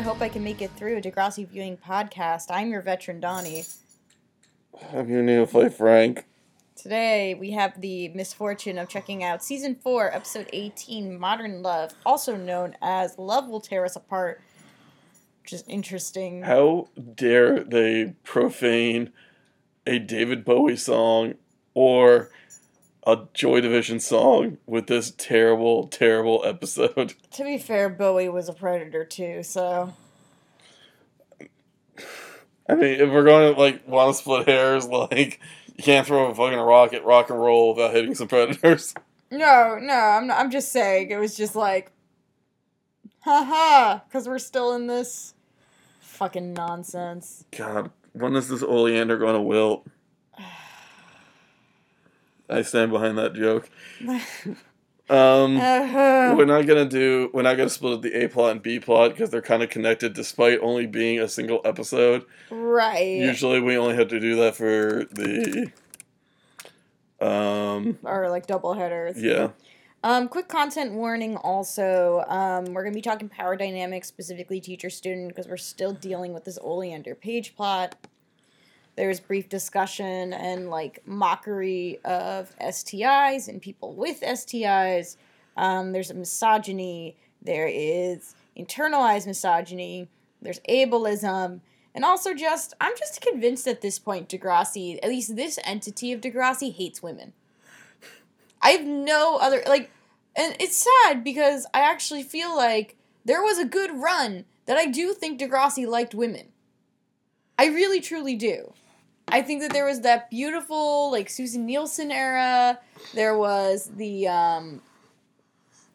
I Hope I Can Make It Through, Degrassi Viewing Podcast. I'm your veteran, Donnie. I'm your new neophyte, Frank. Today, we have the misfortune of checking out Season 4, Episode 18, Modern Love, also known as Love Will Tear Us Apart, which is interesting. How dare they profane a David Bowie song or a Joy Division song with this terrible, terrible episode? To be fair, Bowie was a predator too, so. I mean, if we're going to, like, want to split hairs, like, you can't throw a fucking rock at rock and roll without hitting some predators. No, no, I'm not, I'm just saying it was just like, haha, because we're still in this fucking nonsense. God, when is this oleander going to wilt? I stand behind that joke. Um, Uh-huh. we're not gonna do. We're not gonna split up the A plot and B plot because they're kind of connected, despite only being a single episode. right. Usually, we only have to do that for the. Um. or like double headers. Yeah. Um, quick content warning also. Um, we're going to be talking power dynamics, specifically teacher student, because we're still dealing with this Oleander Paige plot. There's brief discussion and like mockery of STIs and people with STIs. Um, there's a misogyny. There is internalized misogyny. There's ableism. And also, just, I'm just convinced at this point, Degrassi, at least this entity of Degrassi, hates women. I have no other like and it's sad because I actually feel like there was a good run that I do think Degrassi liked women. I really truly do. I think that there was that beautiful like Susin Nielsen era. There was the um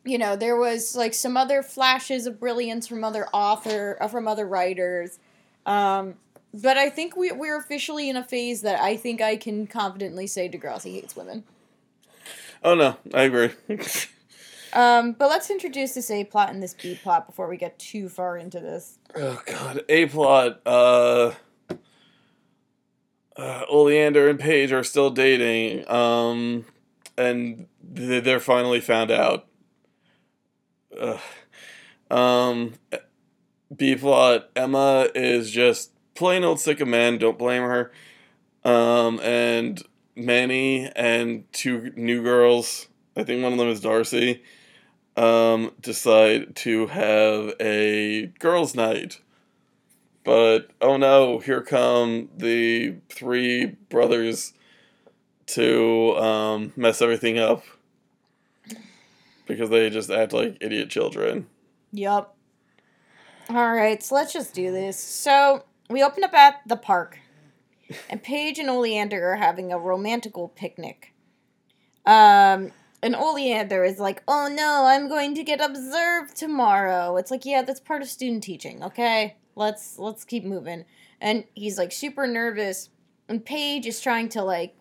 you know, there was like some other flashes of brilliance from other author uh, from other writers. Um but I think we, we're officially in a phase that I think I can confidently say Degrassi hates women. Oh no, I agree. Um, but let's introduce this A plot and this B plot before we get too far into this. oh god, A plot. Uh. Uh, Oleander and Paige are still dating, um, and th- they're finally found out. Ugh. Um, B plot. Emma is just plain old sick of men. Don't blame her. Um, and Manny and two new girls. I think one of them is Darcy. Um, decide to have a girls' night. But oh no, here come the three brothers to um, mess everything up because they just act like idiot children. Yup. Alright, so let's just do this. So, we open up at the park, and Paige and Oleander are having a romantical picnic. Um, and Oleander is like, oh no, I'm going to get observed tomorrow. It's like, yeah, that's part of student teaching, okay? Let's let's keep moving. And he's like super nervous, and Paige is trying to like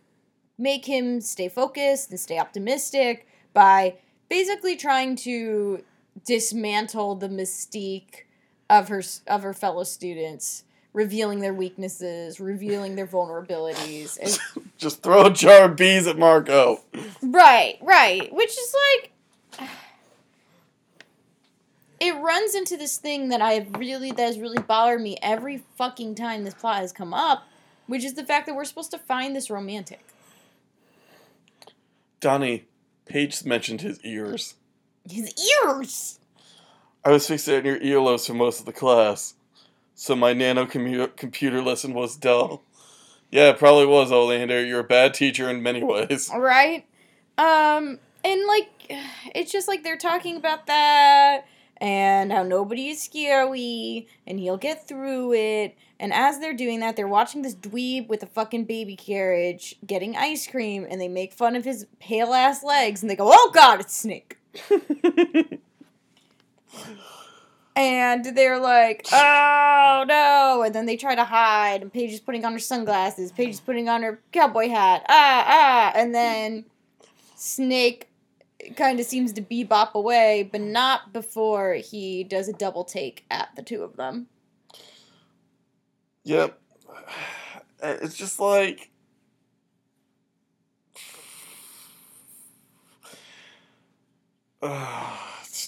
make him stay focused and stay optimistic by basically trying to dismantle the mystique of her of her fellow students, revealing their weaknesses, revealing their vulnerabilities. And, Just throw a jar of bees at Marco. right, right, which is like it runs into this thing that I really that has really bothered me every fucking time this plot has come up, which is the fact that we're supposed to find this romantic. Donnie, Paige mentioned his ears. His ears. I was fixated on your earlobes for most of the class, so my nano commu- computer lesson was dull. Yeah, it probably was, Oleander. You're a bad teacher in many ways. right? Um, and like, it's just like they're talking about that and how nobody is scary and he'll get through it. And as they're doing that, they're watching this dweeb with a fucking baby carriage getting ice cream and they make fun of his pale ass legs and they go, oh god, it's Snake. And they're like, oh no. And then they try to hide. And Paige is putting on her sunglasses. Paige is putting on her cowboy hat. Ah, ah. And then Snake kind of seems to bebop away, but not before he does a double take at the two of them. Yep. It's just like. Uh,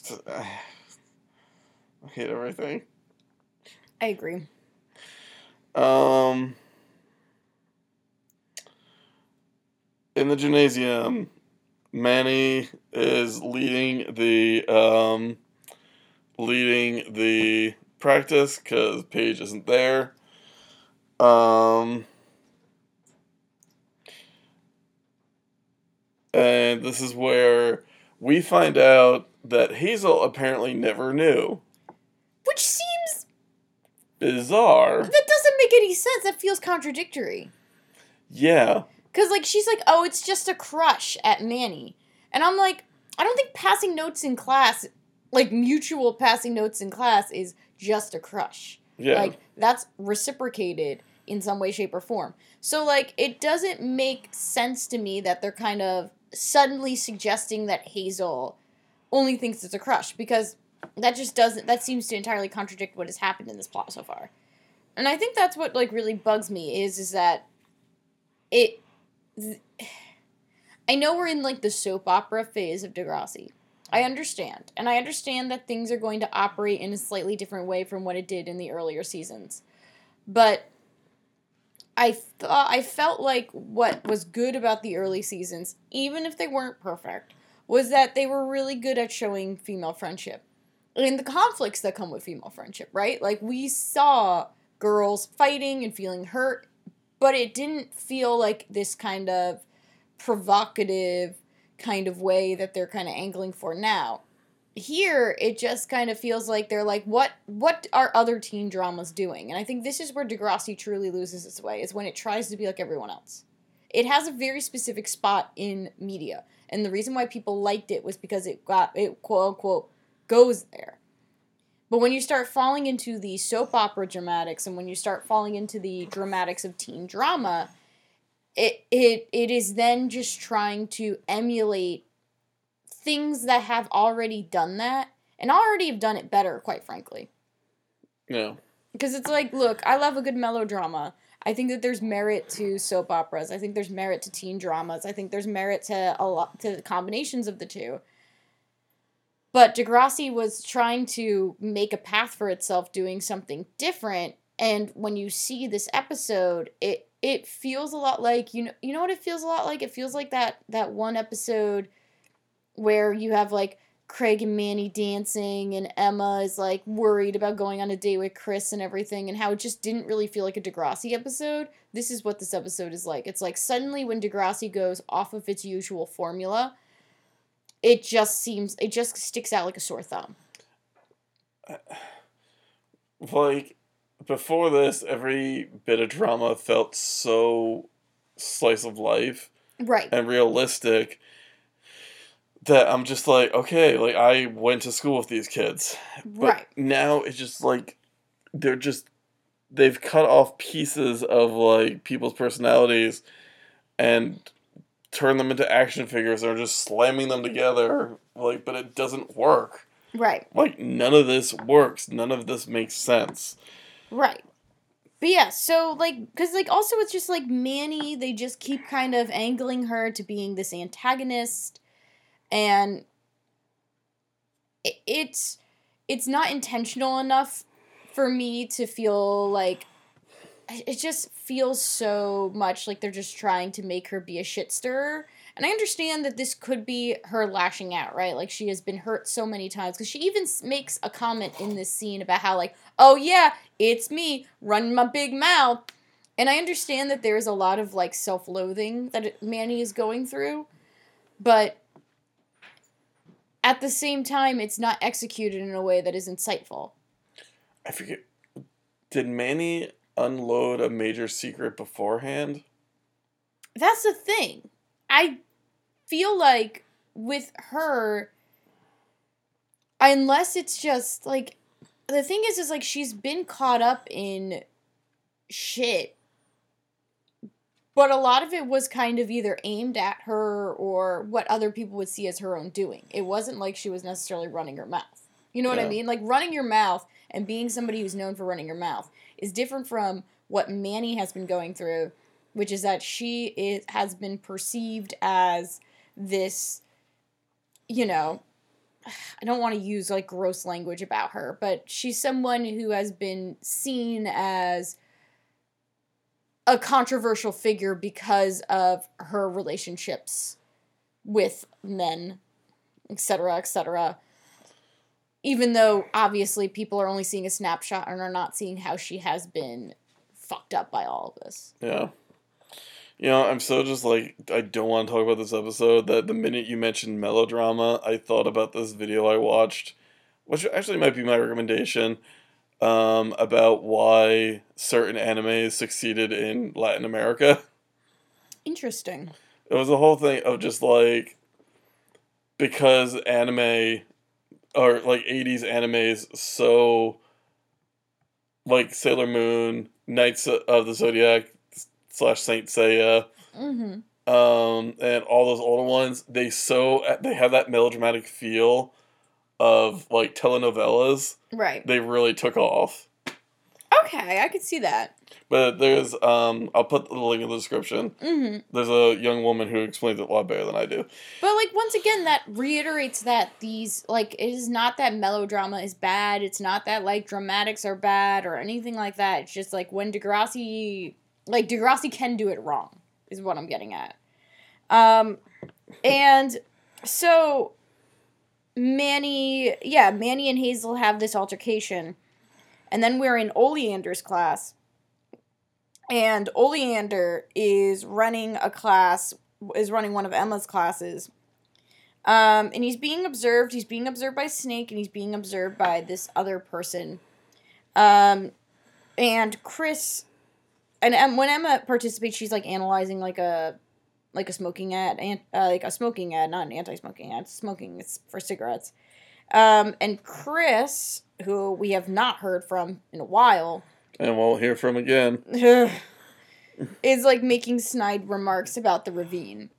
just, I hate everything. I agree. Um, in the gymnasium, Manny is leading the um, leading the practice because Paige isn't there. Um, and this is where we find out that Hazel apparently never knew. Which seems Bizarre. that doesn't make any sense. That feels contradictory. Yeah. Cause like she's like, oh, it's just a crush at Manny, and I'm like, I don't think passing notes in class, like mutual passing notes in class, is just a crush. Yeah. Like that's reciprocated in some way, shape, or form. So like it doesn't make sense to me that they're kind of suddenly suggesting that Hazel only thinks it's a crush because that just doesn't that seems to entirely contradict what has happened in this plot so far. And I think that's what like really bugs me is is that it I know we're in like the soap opera phase of Degrassi. I understand. And I understand that things are going to operate in a slightly different way from what it did in the earlier seasons. But I thought I felt like what was good about the early seasons, even if they weren't perfect, was that they were really good at showing female friendship. And the conflicts that come with female friendship, right? Like we saw girls fighting and feeling hurt, but it didn't feel like this kind of provocative kind of way that they're kind of angling for now. Here, it just kind of feels like they're like, what what are other teen dramas doing? And I think this is where Degrassi truly loses its way, is when it tries to be like everyone else. It has a very specific spot in media. And the reason why people liked it was because it got it quote unquote goes there. But when you start falling into the soap opera dramatics and when you start falling into the dramatics of teen drama, it it it is then just trying to emulate things that have already done that and already have done it better, quite frankly. Yeah. Because it's like, look, I love a good melodrama. I think that there's merit to soap operas. I think there's merit to teen dramas. I think there's merit to a lot to combinations of the two. But Degrassi was trying to make a path for itself doing something different and when you see this episode, it it feels a lot like you know you know what it feels a lot like? It feels like that that one episode where you have like Craig and Manny dancing and Emma is like worried about going on a date with Chris and everything and how it just didn't really feel like a Degrassi episode. This is what this episode is like. It's like suddenly when Degrassi goes off of its usual formula, it just seems it just sticks out like a sore thumb. Like before this, every bit of drama felt so slice of life Right. and realistic that I'm just like, okay, like I went to school with these kids. But Right. now it's just like they're just they've cut off pieces of like people's personalities and turned them into action figures and are just slamming them together like but it doesn't work. Right. Like none of this works. None of this makes sense. Right. But yeah, so like, because like also it's just like Manny, they just keep kind of angling her to being this antagonist, and it's it's not intentional enough for me to feel like it just feels so much like they're just trying to make her be a shit stirrer. And I understand that this could be her lashing out, right? Like she has been hurt so many times because she even makes a comment in this scene about how like, "Oh yeah, it's me running my big mouth." And I understand that there is a lot of like self-loathing that Manny is going through, but at the same time, it's not executed in a way that is insightful. I forget did Manny unload a major secret beforehand? That's the thing. I feel like with her, unless it's just like the thing is, is like she's been caught up in shit, but a lot of it was kind of either aimed at her or what other people would see as her own doing. It wasn't like she was necessarily running her mouth. You know what I mean? Like running your mouth and being somebody who's known for running your mouth is different from what Manny has been going through, which is that she is has been perceived as this, you know, I don't want to use like gross language about her, but she's someone who has been seen as a controversial figure because of her relationships with men, etc., etc. Even though obviously people are only seeing a snapshot and are not seeing how she has been fucked up by all of this. Yeah. You know, I'm so just like I don't want to talk about this episode that the minute you mentioned melodrama, I thought about this video I watched, which actually might be my recommendation, um, about why certain animes succeeded in Latin America. Interesting. It was a whole thing of just like because anime or like 80s animes so like Sailor Moon, Knights of the Zodiac slash Saint Seiya, Mm-hmm. um, and all those older ones, they so they have that melodramatic feel of like telenovelas. Right. They really took off. Okay, I could see that. But there's um, I'll put the link in the description. Mm-hmm. There's a young woman who explains it a lot better than I do. But like once again, that reiterates that these like it is not that melodrama is bad. It's not that like dramatics are bad or anything like that. It's just like when Degrassi, like Degrassi can do it wrong, is what I'm getting at. Um, and so Manny, yeah, Manny and Hazel have this altercation, and then we're in Oleander's class, and Oleander is running a class is running one of Emma's classes. Um, and he's being observed. He's being observed by Snake, and he's being observed by this other person. Um, and Chris, and when Emma participates, she's like analyzing like a, like a smoking ad, and uh, like a smoking ad, not an anti-smoking ad. Smoking it's for cigarettes. Um, and Chris, who we have not heard from in a while, And won't hear from again. is like making snide remarks about the ravine.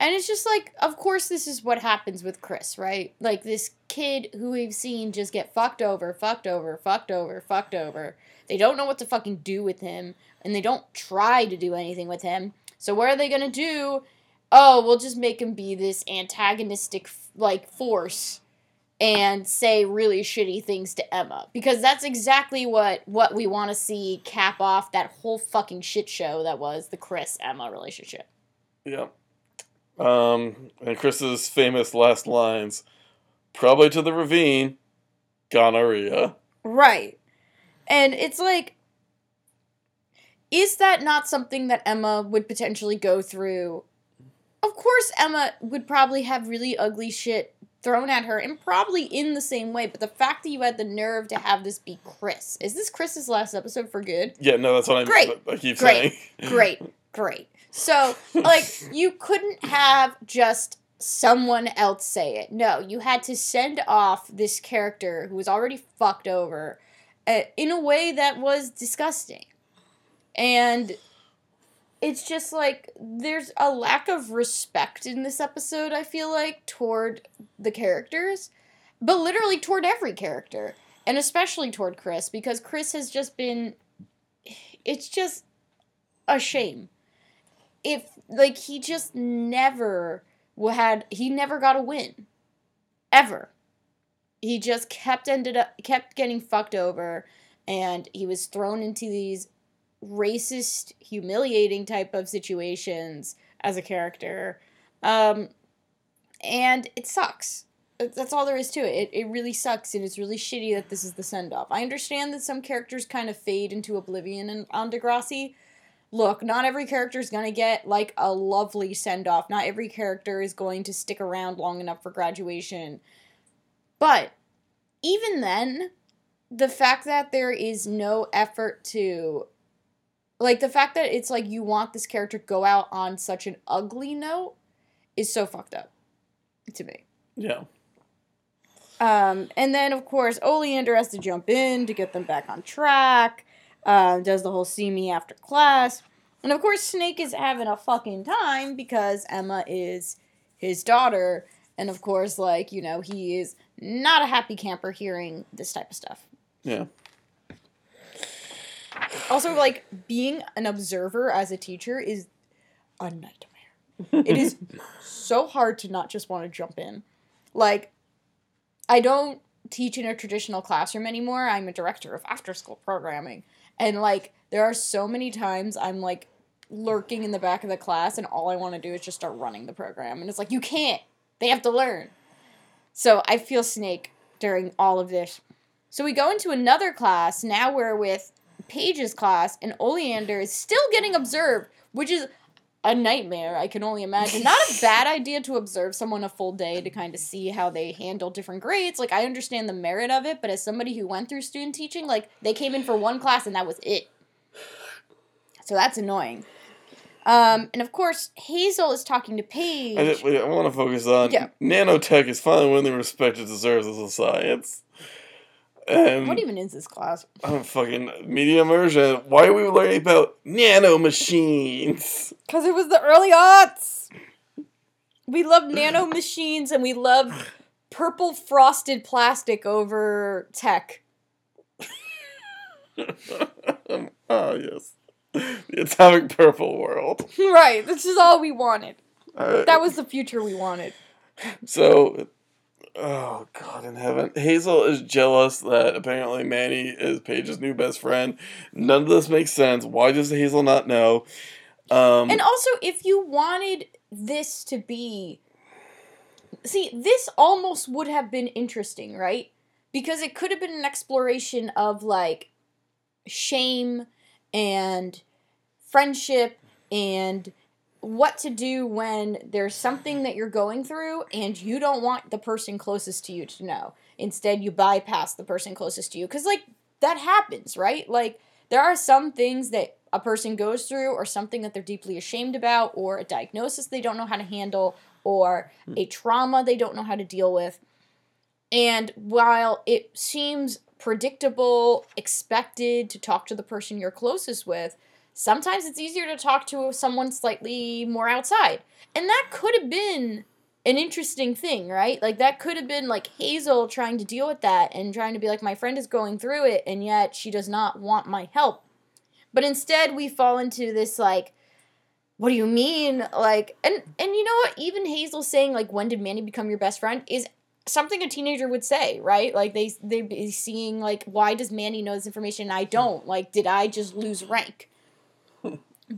And it's just like, of course, this is what happens with Chris, right? Like this kid who we've seen just get fucked over, fucked over, fucked over, fucked over. They don't know what to fucking do with him, and they don't try to do anything with him. So what are they gonna do? Oh, we'll just make him be this antagonistic like force and say really shitty things to Emma because that's exactly what what we want to see cap off that whole fucking shit show that was the Chris Emma relationship. Yeah. Um, and Chris's famous last lines, probably to the ravine, gonorrhea. Right. And it's like is that not something that Emma would potentially go through? Of course Emma would probably have really ugly shit thrown at her and probably in the same way, but the fact that you had the nerve to have this be Chris. Is this Chris's last episode for good? Yeah, no, that's what I'm, Great. I keep Great. saying. great, great. So, like, you couldn't have just someone else say it. No, you had to send off this character who was already fucked over uh, in a way that was disgusting. And it's just like there's a lack of respect in this episode, I feel like, toward the characters, but literally toward every character, and especially toward Chris, because Chris has just been. It's just a shame. If, like, he just never had. He never got a win. Ever. He just kept ended up kept getting fucked over and he was thrown into these racist, humiliating type of situations as a character. Um, and it sucks. That's all there is to it. it. It really sucks, and it's really shitty that this is the send off. I understand that some characters kind of fade into oblivion in, on Degrassi. Look, not every character is going to get like a lovely send off. Not every character is going to stick around long enough for graduation. But even then, the fact that there is no effort to like the fact that it's like you want this character to go out on such an ugly note is so fucked up to me. Yeah. Um, and then of course Oleander has to jump in to get them back on track. Uh, does the whole see me after class, and of course Snake is having a fucking time because Emma is his daughter, and of course like you know he is not a happy camper hearing this type of stuff. Yeah. Also, like being an observer as a teacher is a nightmare. it is so hard to not just want to jump in. Like, I don't teach in a traditional classroom anymore. I'm a director of after school programming. And like there are so many times I'm like lurking in the back of the class and all I want to do is just start running the program and it's like you can't. They have to learn. So I feel snake during all of this. So we go into another class. Now we're with Paige's class and Oleander is still getting observed, which is a nightmare, I can only imagine. Not a bad idea to observe someone a full day to kind of see how they handle different grades. Like, I understand the merit of it, but as somebody who went through student teaching, like, they came in for one class and that was it. So that's annoying. Um, and of course, Hazel is talking to Paige. I, I want to focus on Yeah. nanotech is finally winning the respect it deserves as a science. And what even is this class? I'm fucking media immersion. Why are we learning about nano machines? Because it was the early aughts. We love nano machines and we love purple frosted plastic over tech. oh yes, the atomic purple world. right, this is all we wanted. Alright. That was the future we wanted. So, oh God in heaven, Hazel is jealous that apparently Manny is Paige's new best friend. None of this makes sense. Why does Hazel not know? Um, And also, if you wanted this to be. See, this almost would have been interesting, right? Because it could have been an exploration of, like, shame and friendship and what to do when there's something that you're going through and you don't want the person closest to you to know. Instead, you bypass the person closest to you. Because, like, that happens, right? Like, there are some things that a person goes through or something that they're deeply ashamed about or a diagnosis they don't know how to handle or hmm. a trauma they don't know how to deal with and while it seems predictable expected to talk to the person you're closest with sometimes it's easier to talk to someone slightly more outside and that could have been an interesting thing right like that could have been like hazel trying to deal with that and trying to be like my friend is going through it and yet she does not want my help but instead, we fall into this like, what do you mean? Like, and and you know what? Even Hazel saying like, when did Manny become your best friend? Is something a teenager would say, right? Like they they be seeing like, why does Manny know this information and I hmm. don't? Like, did I just lose rank?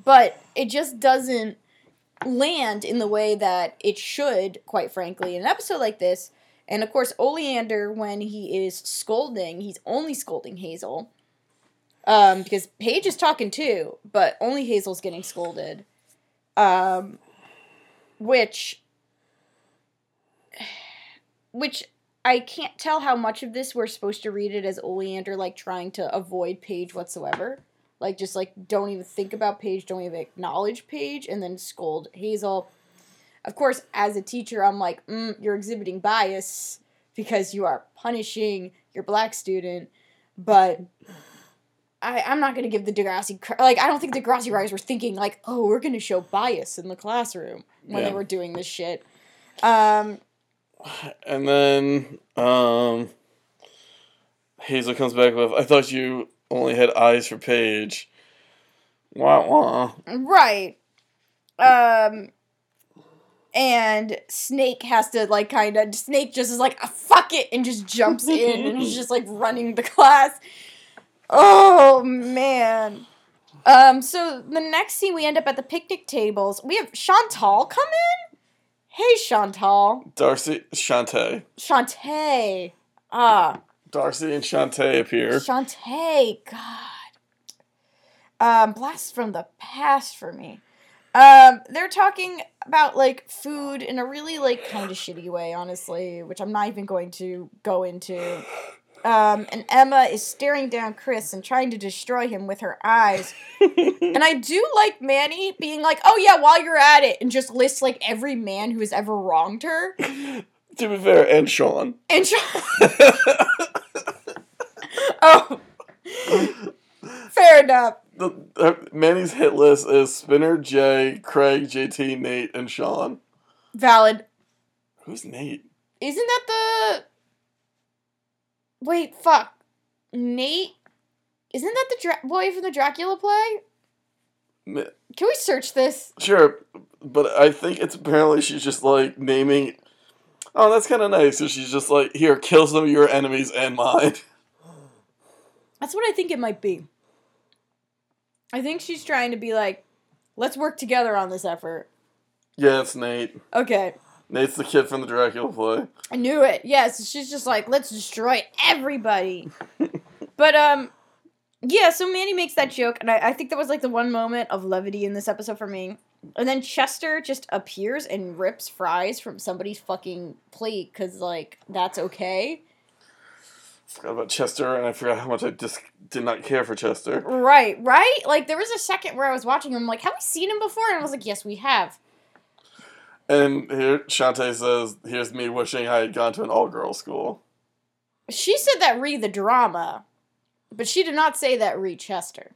But it just doesn't land in the way that it should, quite frankly, in an episode like this. And of course, Oleander, when he is scolding, he's only scolding Hazel. Um, because Paige is talking too, but only Hazel's getting scolded. Um, which, which I can't tell how much of this we're supposed to read it as Oleander like trying to avoid Paige whatsoever. Like just like don't even think about Paige, don't even acknowledge Paige, and then scold Hazel. Of course, as a teacher, I'm like, mm, you're exhibiting bias because you are punishing your black student, but I, I'm not gonna give the Degrassi cr- like I don't think the Degrassi writers were thinking like oh we're gonna show bias in the classroom when Yeah. they were doing this shit. Um, and then um, Hazel comes back with, "I thought you only had eyes for Paige." Wah wah. right. Um, and Snake has to like kind of Snake just is like fuck it and just jumps in and is just like running the class. Oh man. Um, so the next scene we end up at the picnic tables. We have Chantal come in. Hey Chantal. Darcy, Chantay. Chantay. Ah, Darcy and Chantay appear. Chantay. God. Um, blast from the past for me. Um, they're talking about like food in a really like kind of shitty way, honestly, which I'm not even going to go into. Um, and Emma is staring down Chris and trying to destroy him with her eyes. And I do like Manny being like, "Oh yeah, while you're at it," and just lists like every man who has ever wronged her. To be fair, and Sean. And Sean- oh, fair enough. The, uh, Manny's hit list is Spinner, Jay, Craig, JT, Nate, and Sean. Valid. Who's Nate? Isn't that the? Wait, fuck. Nate. Isn't that the Dra- boy from the Dracula play? Can we search this? Sure, but I think it's apparently she's just like naming. Oh, that's kind of nice. So she's just like, here, kill some of your enemies and mine. That's what I think it might be. I think she's trying to be like, let's work together on this effort. Yeah, it's Nate. Okay. Nate's the kid from the Dracula play. I knew it. Yes, she's just like, let's destroy everybody. but um yeah, so Manny makes that joke, and I, I think that was like the one moment of levity in this episode for me. And then Chester just appears and rips fries from somebody's fucking plate because, like, that's okay. Forgot about Chester, and I forgot how much I just did not care for Chester. Right, right? Like, there was a second where I was watching him, like, have we seen him before? And I was like, yes, we have. And here, Chantay says, here's me wishing I had gone to an all-girls school. She said that re the drama, but she did not say that re Chester.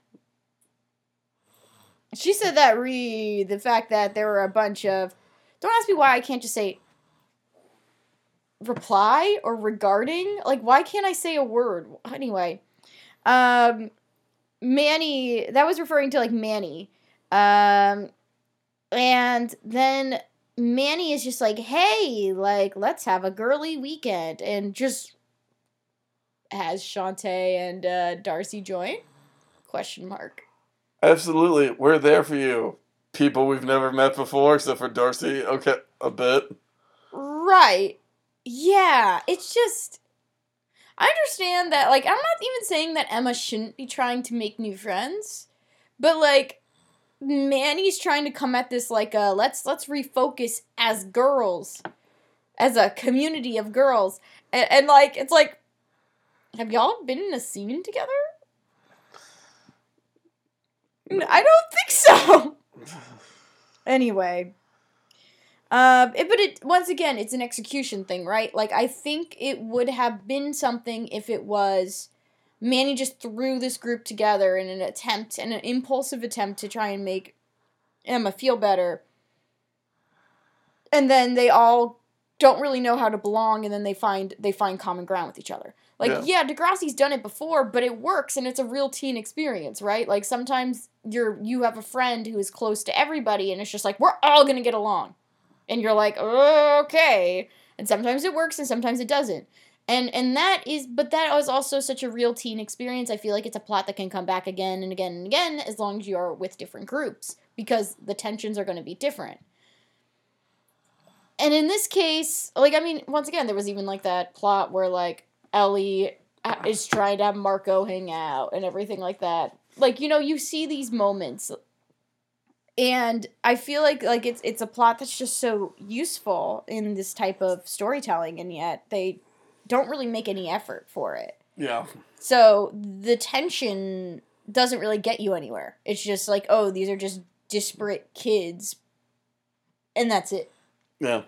She said that re the fact that there were a bunch of. Don't ask me why I can't just say reply or regarding. Like, why can't I say a word? Anyway, um, Manny, that was referring to like Manny. Um, and then Manny is just like, hey, like, let's have a girly weekend. And just has Chantay and uh, Darcy join? Question mark. Absolutely, we're there for you. People we've never met before, except for Darcy. Okay, a bit. Right. Yeah, it's just. I understand that, like, I'm not even saying that Emma shouldn't be trying to make new friends, but, like, Manny's trying to come at this like uh let's let's refocus as girls as a community of girls and, and like it's like have y'all been in a scene together i don't think so anyway uh, it, but it once again it's an execution thing right like i think it would have been something if it was Manny just threw this group together in an attempt, in an impulsive attempt to try and make Emma feel better. And then they all don't really know how to belong, and then they find they find common ground with each other. Like, Yeah. yeah, Degrassi's done it before, but it works, and it's a real teen experience, right? Like sometimes you're you have a friend who is close to everybody, and it's just like we're all gonna get along, and you're like, okay. And sometimes it works, and sometimes it doesn't and and that is but that was also such a real teen experience i feel like it's a plot that can come back again and again and again as long as you are with different groups because the tensions are going to be different and in this case like i mean once again there was even like that plot where like ellie uh, is trying to have marco hang out and everything like that like you know you see these moments and i feel like like it's it's a plot that's just so useful in this type of storytelling and yet they don't really make any effort for it. Yeah. So the tension doesn't really get you anywhere. It's just like, oh, these are just disparate kids, and that's it. Yeah.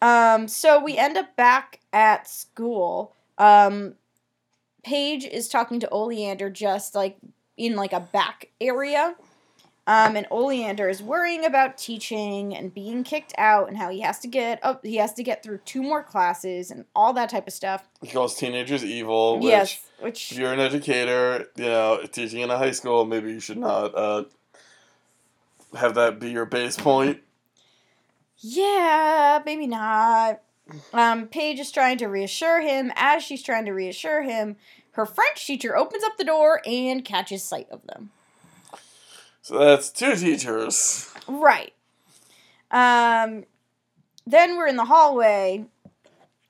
Um, so we end up back at school. Um, Paige is talking to Oleander just like in like a back area. Um, and Oleander is worrying about teaching and being kicked out and how he has to get up he has to get through two more classes and all that type of stuff. He calls teenagers evil, which yes, if you're an educator, you know, teaching in a high school, maybe you should not uh, have that be your base point. Yeah, maybe not. Um, Paige is trying to reassure him. As she's trying to reassure him, her French teacher opens up the door and catches sight of them. So that's two teachers. Right. Um, then we're in the hallway.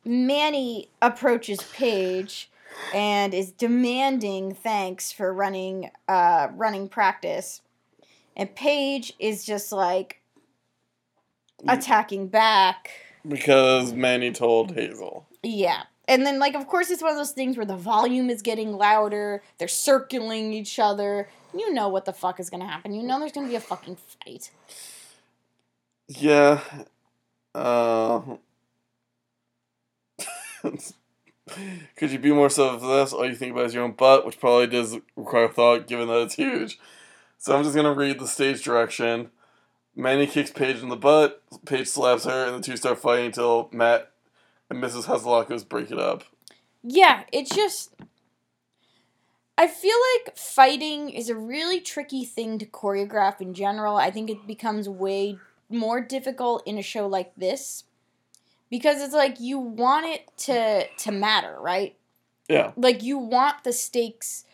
Manny approaches Paige and is demanding thanks for running uh running practice. And Paige is just like attacking back. Because Manny told Hazel. Yeah. And then, like, of course, it's one of those things where the volume is getting louder. They're circling each other. You know what the fuck is gonna happen. You know there's gonna be a fucking fight. Yeah. Uh, could you be more selfless? All you think about is your own butt, which probably does require thought given that it's huge. So I'm just going to read the stage direction. Manny kicks Paige in the butt, Paige slaps her, and the two start fighting until Matt and Mrs. Hatzilakos break it up. Yeah, it's just. I feel like fighting is a really tricky thing to choreograph in general. I think it becomes way more difficult in a show like this because it's like you want it to to matter, right? Yeah. Like you want the stakes.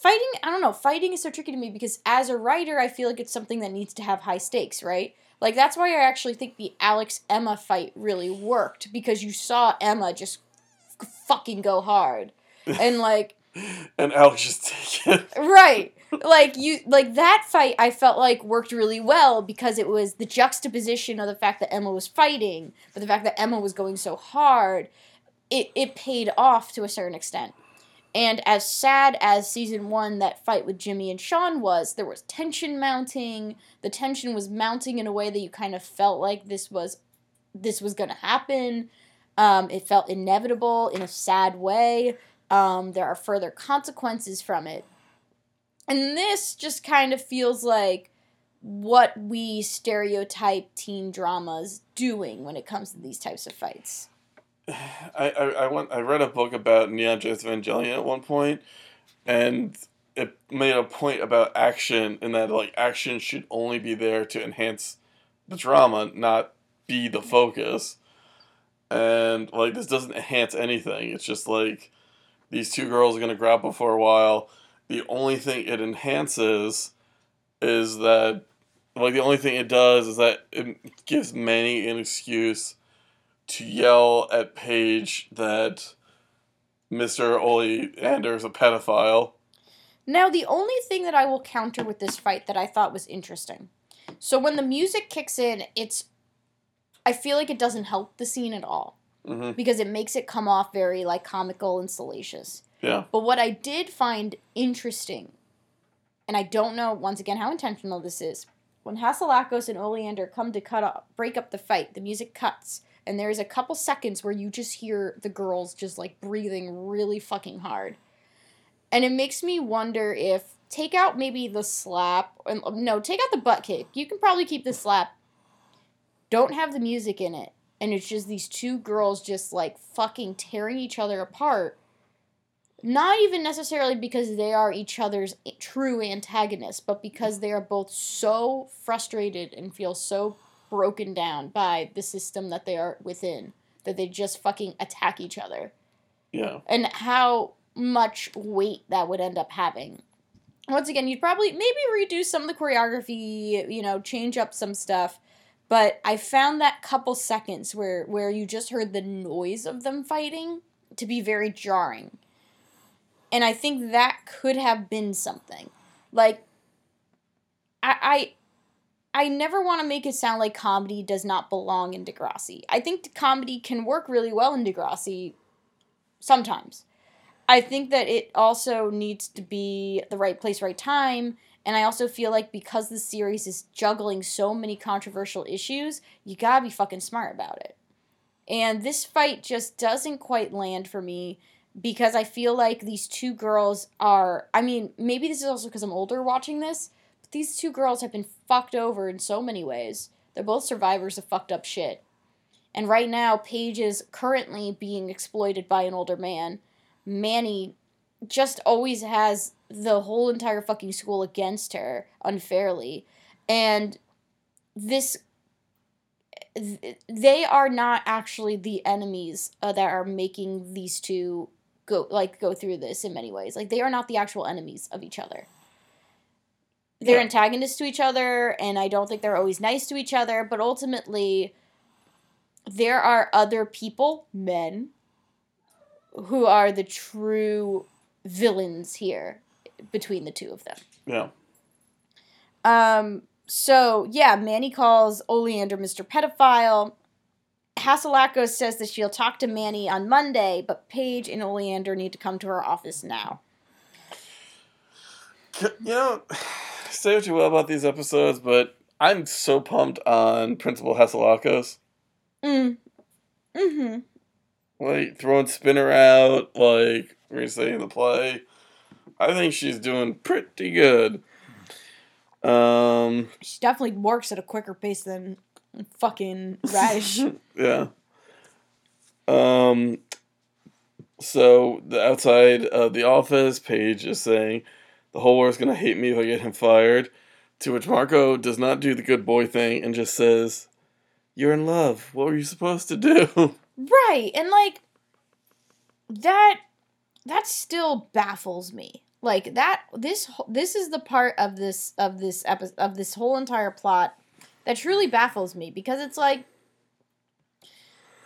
Fighting, I don't know, fighting is so tricky to me because as a writer, I feel like it's something that needs to have high stakes, right? Like that's why I actually think the Alex Emma fight really worked because you saw Emma just f- fucking go hard. And like And Alex just take it. right like you like that fight i felt like worked really well because it was the juxtaposition of the fact that emma was fighting but the fact that emma was going so hard it, it paid off to a certain extent and as sad as season one that fight with jimmy and sean was there was tension mounting. The tension was mounting in a way that you kind of felt like this was this was to happen. Um, it felt inevitable in a sad way. Um, there are further consequences from it. And this just kind of feels like what we stereotype teen dramas doing when it comes to these types of fights. I, I, I went I read a book about Neon Genesis Evangelion at one point, and it made a point about action and that like action should only be there to enhance the drama, not be the focus. And like this doesn't enhance anything. It's just like these two girls are gonna grapple for a while. The only thing it enhances is that like the only thing it does is that it gives Manny an excuse to yell at Paige that Mr. Oleander is a pedophile. Now, the only thing that I will counter with this fight that I thought was interesting. So when the music kicks in, it's I feel like it doesn't help the scene at all hmm because it makes it come off very like comical and salacious. Yeah. But what I did find interesting, and I don't know once again how intentional this is, when Hatzilakos and Oleander come to cut up, break up the fight, the music cuts, and there is a couple seconds where you just hear the girls just like breathing really fucking hard, and it makes me wonder if take out maybe the slap, and um, no, take out the butt kick. You can probably keep the slap. Don't have the music in it, and it's just these two girls just like fucking tearing each other apart not even necessarily because they are each other's true antagonists, but because they are both so frustrated and feel so broken down by the system that they are within that they just fucking attack each other. Yeah. And how much weight that would end up having. Once again, you'd probably maybe redo some of the choreography, you know, change up some stuff. But I found that couple seconds where where you just heard the noise of them fighting to be very jarring and I think that could have been something. Like, I, I, never want to make it sound like comedy does not belong in Degrassi. I think comedy can work really well in Degrassi, sometimes. I think that it also needs to be the right place, right time. And I also feel like because the series is juggling so many controversial issues, you gotta be fucking smart about it. And this fight just doesn't quite land for me because I feel like these two girls are. I mean, maybe this is also because I'm older watching this, these two girls have been fucked over in so many ways. They're both survivors of fucked up shit. And right now, Paige is currently being exploited by an older man. Manny just always has the whole entire fucking school against her unfairly. And this they are not actually the enemies uh, that are making these two go like go through this in many ways. Like they are not the actual enemies of each other. They're Yeah. antagonists to each other, and I don't think they're always nice to each other. But ultimately, there are other people, men, who are the true villains here between the two of them. Yeah. Um, so yeah, Manny calls Oleander Mr. Pedophile. Hatzilakos says that she'll talk to Manny on Monday, but Paige and Oleander need to come to her office now. You know, say what you will about these episodes, but I'm so pumped on Principal Hatzilakos. Mm. Mm-hmm. Like, throwing Spinner out, like, restating the play. I think she's doing pretty good. Um, She definitely works at a quicker pace than fucking Raditch. yeah. Um. So the outside of the office, Paige is saying, "The whole world's gonna hate me if I get him fired." To which Marco does not do the good boy thing and just says, "You're in love. What were you supposed to do?" Right. And like that that still baffles me. Like that this this is the part of this of this episode of this whole entire plot that truly baffles me because it's like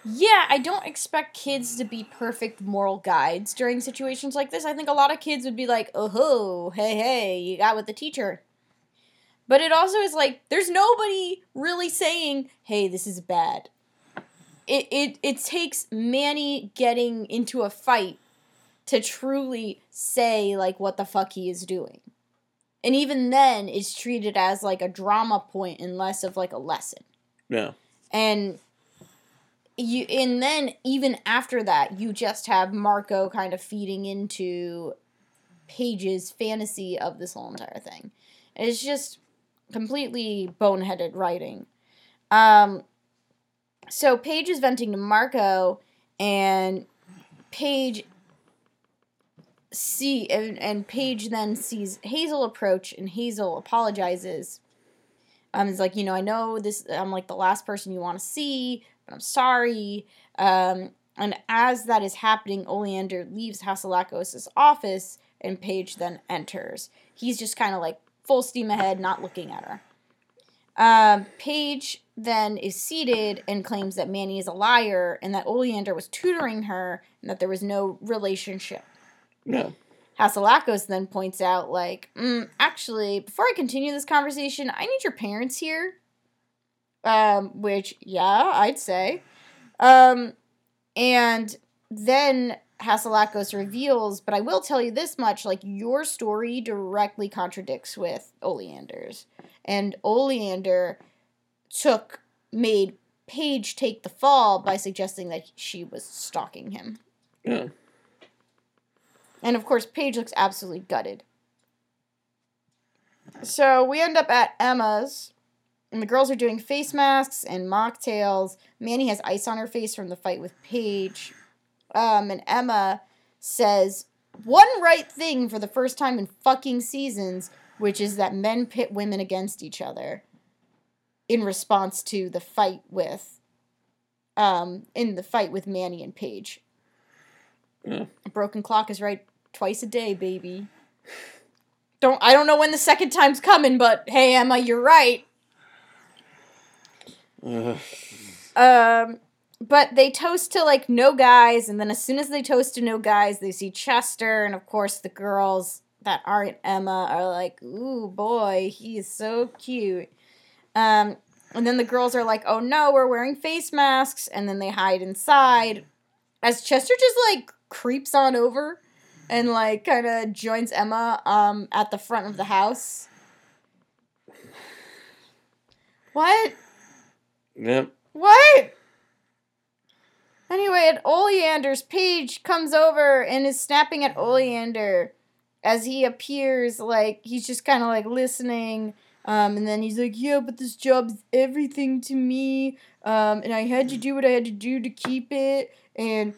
yeah, I don't expect kids to be perfect moral guides during situations like this. I think a lot of kids would be like, "Oh ho, hey hey, you got with the teacher." But it also is like there's nobody really saying, "Hey, this is bad." It it it takes Manny getting into a fight to truly say like what the fuck he is doing. And even then it's treated as like a drama point and less of like a lesson. Yeah. And you and then even after that you just have Marco kind of feeding into Paige's fantasy of this whole entire thing. It's just completely boneheaded writing. Um so Paige is venting to Marco and Paige see and, and Paige then sees Hazel approach and Hazel apologizes. Um, it's like, you know, I know this I'm like the last person you want to see, but I'm sorry. Um, and as that is happening, Oleander leaves Hatzilakos' office and Paige then enters. He's just kind of like full steam ahead, not looking at her. Um, Paige then is seated and claims that Manny is a liar and that Oleander was tutoring her and that there was no relationship. No. Hatzilakos then points out, like, mm, actually, before I continue this conversation, I need your parents here. Um, which, yeah, I'd say. Um, and then Hatzilakos reveals, but I will tell you this much, like, your story directly contradicts with Oleander's. And Oleander took, made Paige take the fall by suggesting that she was stalking him. Yeah. And of course, Paige looks absolutely gutted. So we end up at Emma's, and the girls are doing face masks and mocktails. Manny has ice on her face from the fight with Paige. Um, and Emma says one right thing for the first time in fucking seasons, which is that men pit women against each other in response to the fight with um in the fight with Manny and Paige. Yeah. A broken clock is right twice a day, baby. Don't I don't know when the second time's coming, but hey Emma, you're right. Um but they toast to like no guys, and then as soon as they toast to no guys, they see Chester, and of course the girls that aren't Emma are like, ooh boy, he's so cute. Um and then the girls are like, oh no, we're wearing face masks, and then they hide inside. As Chester just like creeps on over and like kind of joins Emma um at the front of the house. What? Yep. What? Anyway, at Oleander's Paige comes over and is snapping at Oleander as he appears like he's just kind of like listening. Um, and then he's like, "Yeah, but this job's everything to me. Um, and I had to do what I had to do to keep it. And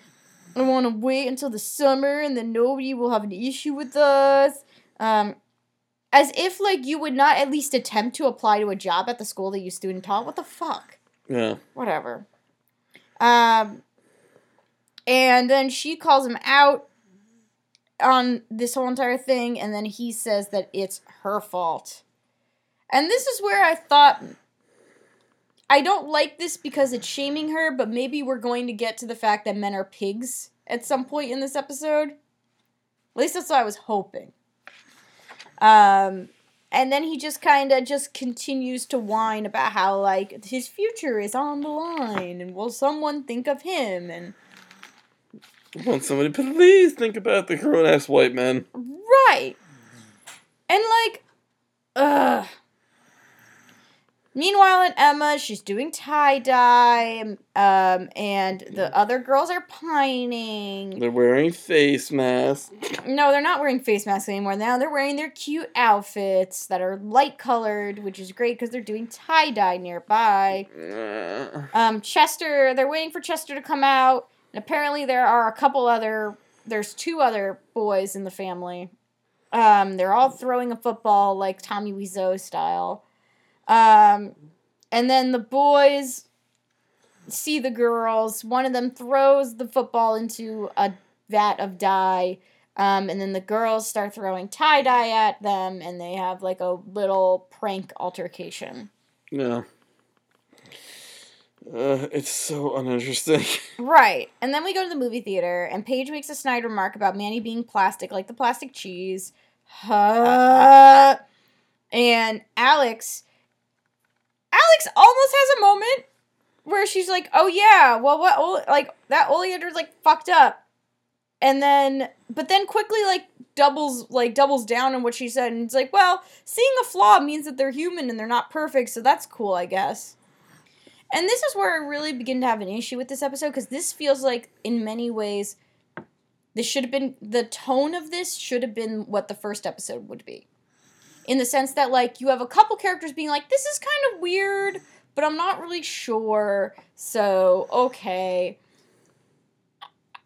I want to wait until the summer, and then nobody will have an issue with us." Um, as if like you would not at least attempt to apply to a job at the school that you student taught. What the fuck? Yeah. whatever. Um, and then she calls him out on this whole entire thing, and then he says that it's her fault. And this is where I thought I don't like this because it's shaming her, but maybe we're going to get to the fact that men are pigs at some point in this episode. At least that's what I was hoping. Um, and then he just kind of just continues to whine about how like his future is on the line and will someone think of him? And Want somebody please think about the grown ass white men. right. And like ugh meanwhile in emma she's doing tie-dye um and the other girls are pining They're wearing face masks. no they're not wearing face masks anymore now they're wearing their cute outfits that are light colored which is great because they're doing tie-dye nearby Uh, Um, Chester, they're waiting for Chester to come out, and apparently there are a couple other. There's two other boys in the family. Um, they're all throwing a football like Tommy Wiseau style. Um, and then the boys see the girls. One of them throws the football into a vat of dye. Um, and then the girls start throwing tie dye at them, and they have like a little prank altercation. Yeah. Uh, it's so uninteresting. Right. And then we go to the movie theater, and Paige makes a snide remark about Manny being plastic, like the plastic cheese. Uh, and Alex, Alex almost has a moment where she's like, "Oh yeah, well, what? Like that Oleander's like fucked up," and then, but then quickly like doubles like doubles down on what she said, and it's like, "Well, seeing a flaw means that they're human and they're not perfect, so that's cool, I guess." And this is where I really begin to have an issue with this episode because this feels like, in many ways, this should have been the tone of this should have been what the first episode would be. In the sense that, like, you have a couple characters being like, this is kind of weird, but I'm not really sure. So, okay.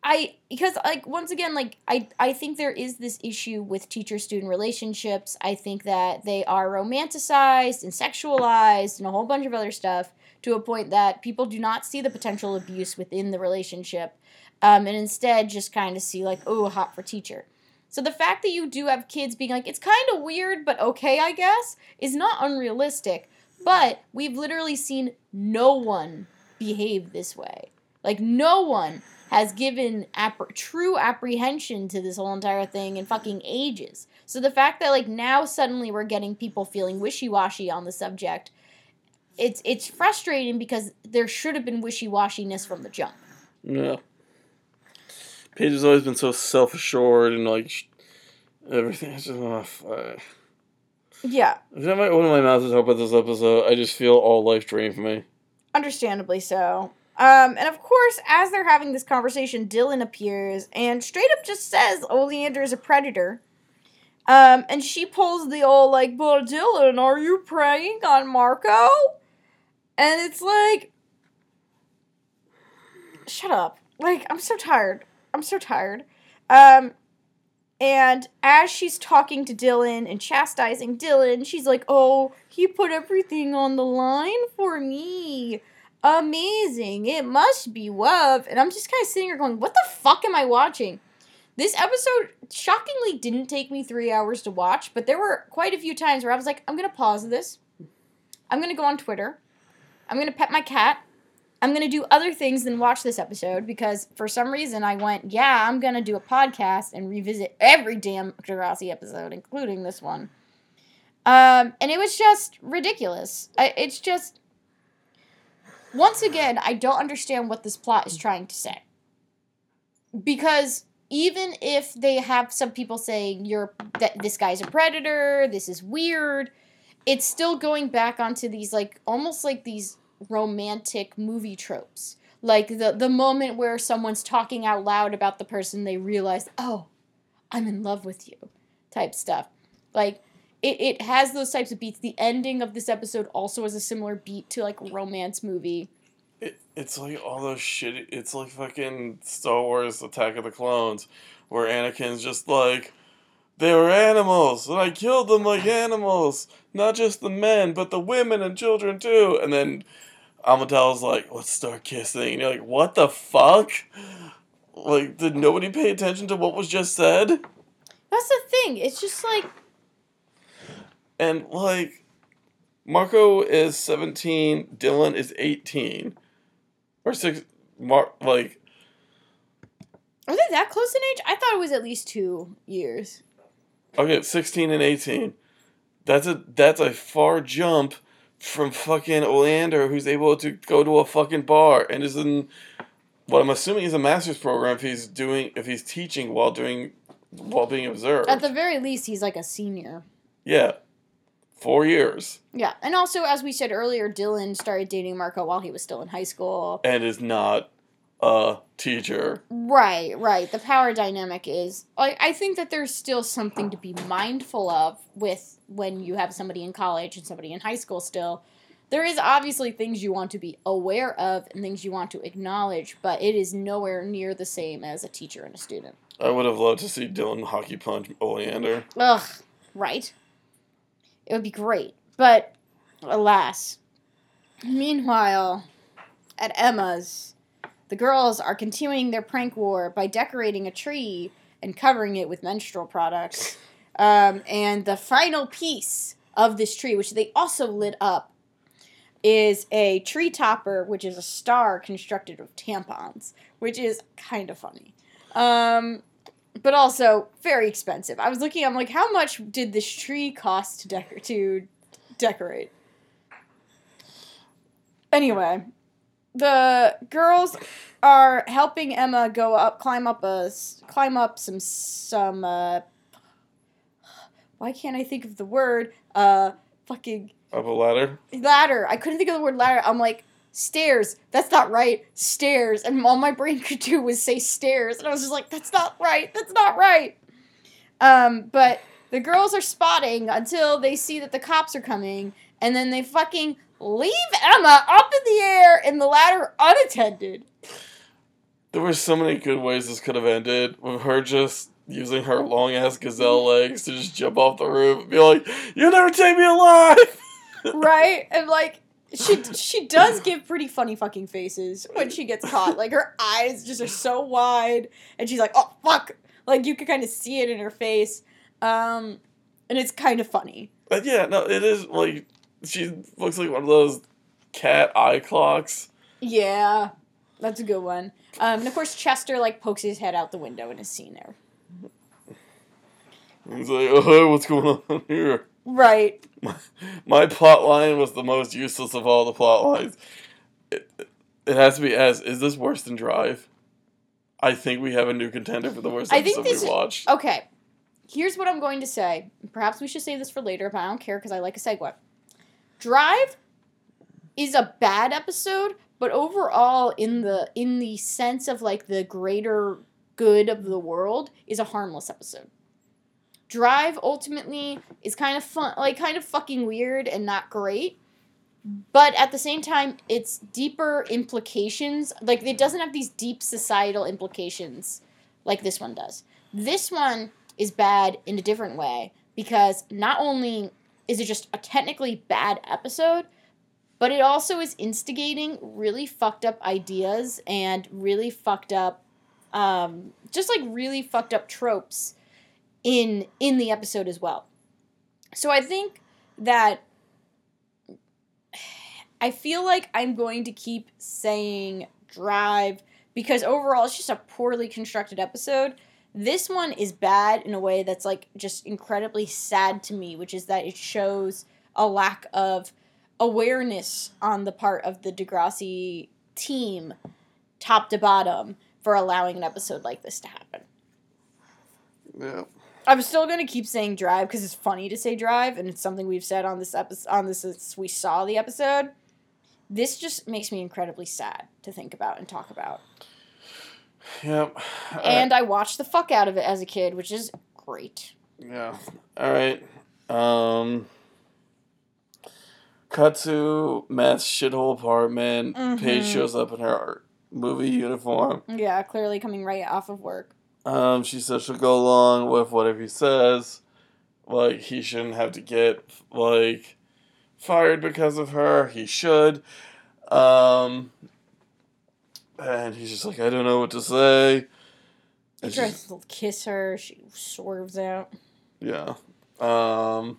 I because like once again like I I think there is this issue with teacher student relationships. I think that they are romanticized and sexualized and a whole bunch of other stuff to a point that people do not see the potential abuse within the relationship um, and instead just kind of see like oh hot for teacher. So the fact that you do have kids being like it's kind of weird but okay I guess is not unrealistic. But we've literally seen no one behave this way. Like no one has given true apprehension to this whole entire thing in fucking ages. So the fact that like now suddenly we're getting people feeling wishy-washy on the subject, it's it's frustrating because there should have been wishy-washiness from the jump. Yeah. Paige has always been so self assured and like sh- everything. It's just, oh, fuck. Yeah, Every time I open my mouths is about this episode, I just feel all life drained from me. understandably so. Um, and of course, as they're having this conversation, Dylan appears and straight up just says Oleander is a predator. Um, and she pulls the old like, "But Dylan, are you preying on Marco?" And it's like, shut up. Like, I'm so tired. I'm so tired. Um, and as she's talking to Dylan and chastising Dylan, she's like, "Oh, he put everything on the line for me." amazing. It must be love. And I'm just kind of sitting here going, what the fuck am I watching? This episode shockingly didn't take me three hours to watch, but there were quite a few times where I was like, I'm going to pause this. I'm going to go on Twitter. I'm going to pet my cat. I'm going to do other things than watch this episode because for some reason I went, yeah, I'm going to do a podcast and revisit every damn Degrassi episode, including this one. Um, and it was just ridiculous. I, it's just once again, I don't understand what this plot is trying to say. Because even if they have some people saying you're that this guy's a predator, this is weird, it's still going back onto these like almost like these romantic movie tropes. Like the the moment where someone's talking out loud about the person they realize, "Oh, I'm in love with you." type stuff. Like it, it has those types of beats. The ending of this episode also has a similar beat to like romance movie. It, it's like all those shit. It's like fucking Star Wars Attack of the Clones, where Anakin's just like, they were animals, and I killed them like animals. Not just the men, but the women and children too. And then Amidala's like, let's start kissing. And you're like, what the fuck? Like, did nobody pay attention to what was just said? That's the thing. It's just like And like, Marco is 17, Dylan is 18. Or six, Mar- like, are they that close in age? I thought it was at least two years. okay, 16 and 18. That's a that's a far jump from fucking Oleander who's able to go to a fucking bar and is in what I'm assuming is a master's program if he's doing if he's teaching while doing while being observed. At the very least, he's like a senior. yeah. Four years. Yeah, and also as we said earlier, Dylan started dating Marco while he was still in high school. And is not a teacher. Right, right. The power dynamic is. I, I think that there's still something to be mindful of with when you have somebody in college and somebody in high school still. There is obviously things you want to be aware of and things you want to acknowledge, but it is nowhere near the same as a teacher and a student. I would have loved to see Dylan hockey punch Oleander. Ugh, right? It would be great. But alas. Meanwhile, at Emma's, the girls are continuing their prank war by decorating a tree and covering it with menstrual products. Um, and the final piece of this tree, which they also lit up, is a tree topper, which is a star constructed of tampons, which is kind of funny. Um, but also very expensive. I was looking, I'm like, how much did this tree cost to, decor- to decorate? Anyway, the girls are helping Emma go up, climb up a, climb up some some. Uh, why can't I think of the word? Uh, fucking Up a ladder. ladder. I couldn't think of the word ladder. I'm like stairs. That's not right. Stairs. And all my brain could do was say stairs, and I was just like, that's not right. That's not right. Um, but the girls are spotting until they see that the cops are coming, and then they fucking leave Emma up in the air in the ladder unattended. There were so many good ways this could have ended with her just using her long ass gazelle legs to just jump off the roof and be like, "You'll never take me alive." right? And like she she does give pretty funny fucking faces when she gets caught. Like her eyes just are so wide, and she's like, "Oh fuck!" Like you can kind of see it in her face, um, and it's kind of funny. But yeah, no, it is like she looks like one of those cat eye clocks. Yeah, that's a good one. Um, and of course Chester like pokes his head out the window and is seen there. He's like, "Oh, what's going on here?" Right. My plot line was the most useless of all the plot lines. It, it has to be as is this worse than Drive? I think we have a new contender for the worst I think this we watched. Okay. Here's what I'm going to say. Perhaps we should save this for later, but I don't care because I like a segue. Drive is a bad episode, but overall, in the in the sense of like the greater good of the world, is a harmless episode. Drive ultimately is kind of fun, like kind of fucking weird and not great, but at the same time, it's deeper implications. Like it doesn't have these deep societal implications like this one does. This one is bad in a different way because not only is it just a technically bad episode, but it also is instigating really fucked up ideas and really fucked up um, just like really fucked up tropes in in the episode as well. So I think that I feel like I'm going to keep saying drive because overall it's just a poorly constructed episode. This one is bad in a way that's like just incredibly sad to me, which is that it shows a lack of awareness on the part of the Degrassi team, top to bottom, for allowing an episode like this to happen. Yeah. I'm still gonna keep saying drive because it's funny to say drive, and it's something we've said on this episode. On this, since we saw the episode. This just makes me incredibly sad to think about and talk about. Yep. And I watched the fuck out of it as a kid, which is great. Yeah. All right. Um. To Matt's shithole apartment. Paige Mhm. shows up in her movie uniform. Yeah, clearly coming right off of work. Um, she says she'll go along with whatever he says. Like he shouldn't have to get like fired because of her. He should. Um, and he's just like, I don't know what to say. He And she's- tries to kiss her. She swerves out. Yeah. Um,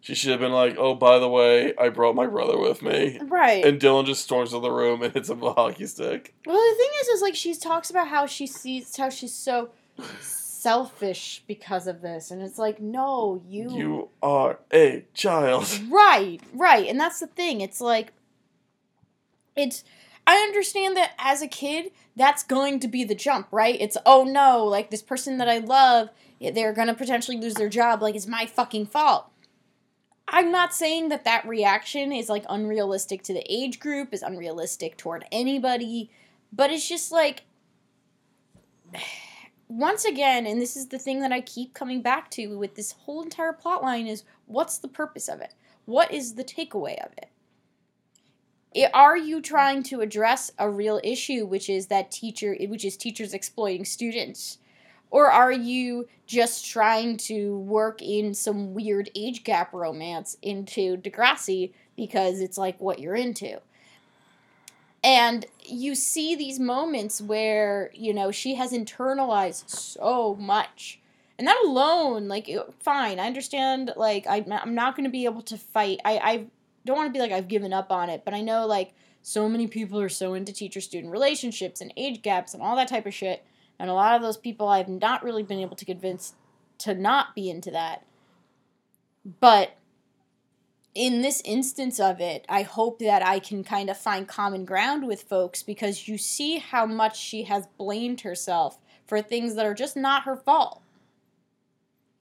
she should have been like, oh, by the way, I brought my brother with me. Right. And Dylan just storms to the room and hits him with a hockey stick. well, the thing is, is like she talks about how she sees how she's so selfish because of this, and it's like, no, you, You are a child. right, right, and that's the thing. It's like, it's. I understand that as a kid, that's going to be the jump, right? It's oh no, like this person that I love, they're gonna potentially lose their job. Like it's my fucking fault. I'm not saying that that reaction is like unrealistic to the age group, is unrealistic toward anybody, but it's just like once again, and this is the thing that I keep coming back to with this whole entire plot line is what's the purpose of it? What is the takeaway of it? Are you trying to address a real issue, which is that teacher, which is teachers exploiting students? Or are you just trying to work in some weird age gap romance into Degrassi because it's like what you're into? And you see these moments where, you know, she has internalized so much. And that alone, like, fine, I understand, like, I, I'm not going to be able to fight. I, I don't want to be like, I've given up on it, but I know, like, so many people are so into teacher student relationships and age gaps and all that type of shit. And a lot of those people I've not really been able to convince to not be into that. But in this instance of it, I hope that I can kind of find common ground with folks because you see how much she has blamed herself for things that are just not her fault.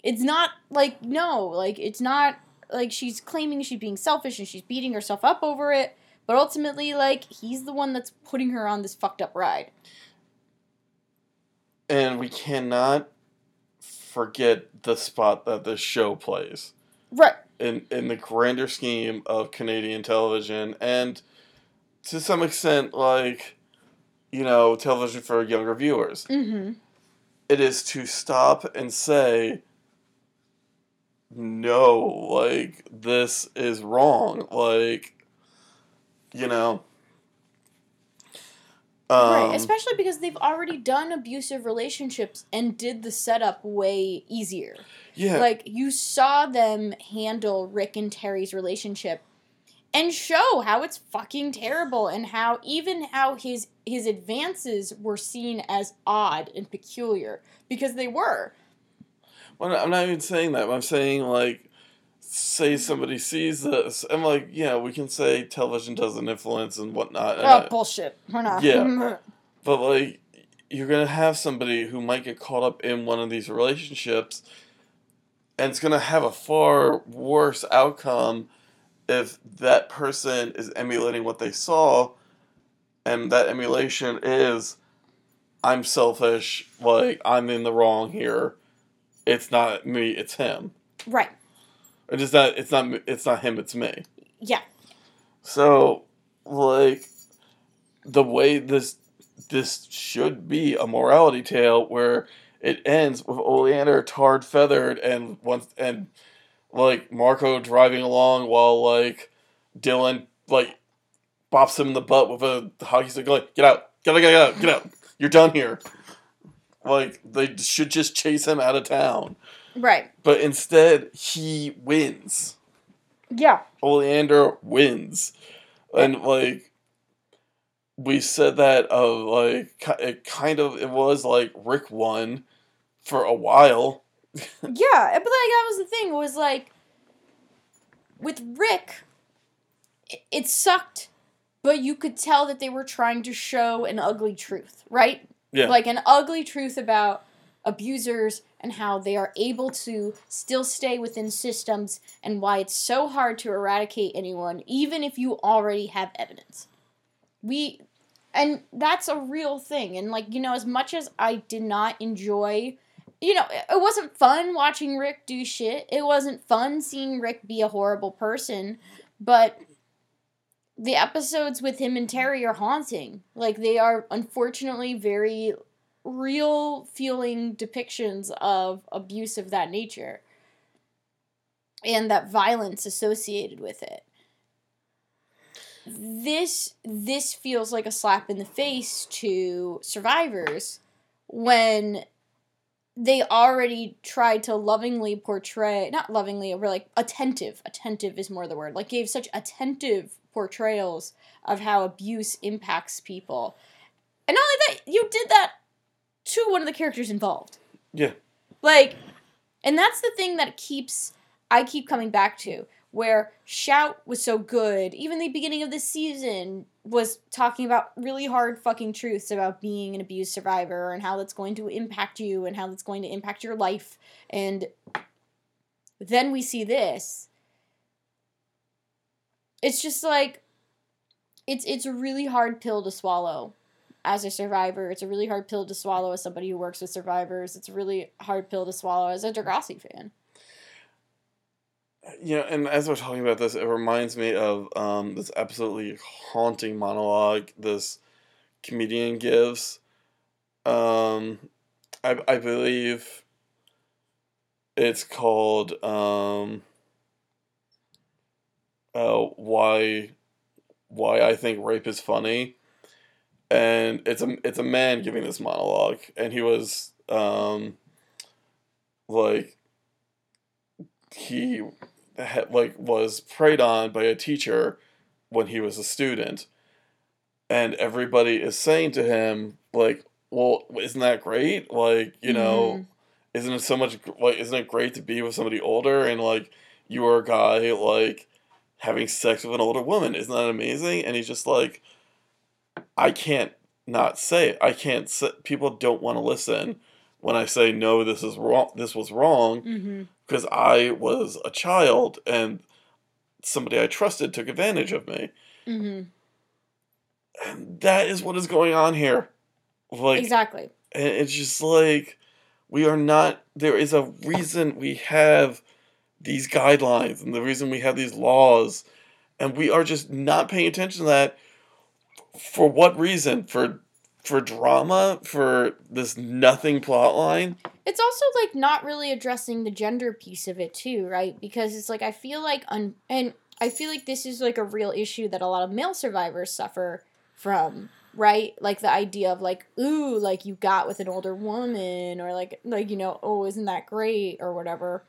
It's not like, no, like, it's not like she's claiming she's being selfish and she's beating herself up over it, but ultimately, like, he's the one that's putting her on this fucked up ride. And we cannot forget the spot that this show plays Right. in in the grander scheme of Canadian television and to some extent like you know television for younger viewers. Mm-hmm. It is to stop and say no, like this is wrong. Like you know right, um, especially because they've already done abusive relationships and did the setup way easier. yeah, Like you saw them handle Rick and Terri's relationship and show how it's fucking terrible and how even how his his advances were seen as odd and peculiar because they were. Well, I'm not even saying that. I'm saying like, say somebody sees this, I'm like, yeah, we can say television doesn't influence and whatnot. and Oh I- bullshit. We're not. Yeah. but like, you're gonna have somebody who might get caught up in one of these relationships, and it's gonna have a far worse outcome if that person is emulating what they saw, and that emulation is, I'm selfish. Like I'm in the wrong here. It's not me. It's him. right. It is not. It's not. me- It's not him. It's me. Yeah. So, like, the way this this should be a morality tale where it ends with Oleander tarred feathered and once and like Marco driving along while like Dylan like bops him in the butt with a hockey stick like get out get out get out get out you're done here like they should just chase him out of town Right. but instead he wins Yeah. Oleander wins, and like we said that of like it kind of it was like Rick won for a while. Yeah, but like that was the thing was like with Rick, it, it sucked, but you could tell that they were trying to show an ugly truth, right? Yeah. Like an ugly truth about abusers and how they are able to still stay within systems and why it's so hard to eradicate anyone even if you already have evidence. We and that's a real thing and like you know as much as I did not enjoy you know, it it wasn't fun watching Rick do shit. It wasn't fun seeing Rick be a horrible person, but the episodes with him and Terri are haunting. Like they are unfortunately very real feeling depictions of abuse of that nature and that violence associated with it. This this feels like a slap in the face to survivors when they already tried to lovingly portray not lovingly but like attentive attentive is more the word like gave such attentive portrayals of how abuse impacts people. And not only that you did that to one of the characters involved. Yeah. like and that's the thing that keeps i keep coming back to where shout was so good. Even the beginning of the season was talking about really hard fucking truths about being an abuse survivor and how that's going to impact you and how that's going to impact your life. And then we see this it's just like it's it's a really hard pill to swallow as a survivor. It's a really hard pill to swallow as somebody who works with survivors. It's a really hard pill to swallow as a Degrassi fan. You know, and as we're talking about this, it reminds me of um, this absolutely haunting monologue this comedian gives. Um, I, I believe it's called um, uh, why why I think rape is funny. and it's a it's a man giving this monologue, and he was um, like he had, like was preyed on by a teacher when he was a student, and everybody is saying to him like, "Well, isn't that great? Like, you know." Mhm. isn't it so much like isn't it great to be with somebody older and like you are a guy like having sex with an older woman isn't that amazing and he's just like i can't not say it i can't say, people don't want to listen when i say no this is wrong this was wrong Mm-hmm. because i was a child and somebody i trusted took advantage of me Mm-hmm. and that is what is going on here like exactly. and it's just like we are not there is a reason we have these guidelines and the reason we have these laws and we are just not paying attention to that for what reason for for drama for this nothing plot line It's also like not really addressing the gender piece of it too, right? Because it's like I feel like un- and I feel like this is like a real issue that a lot of male survivors suffer from, right? Like the idea of like, ooh, like you got with an older woman or like like you know, oh, isn't that great or whatever.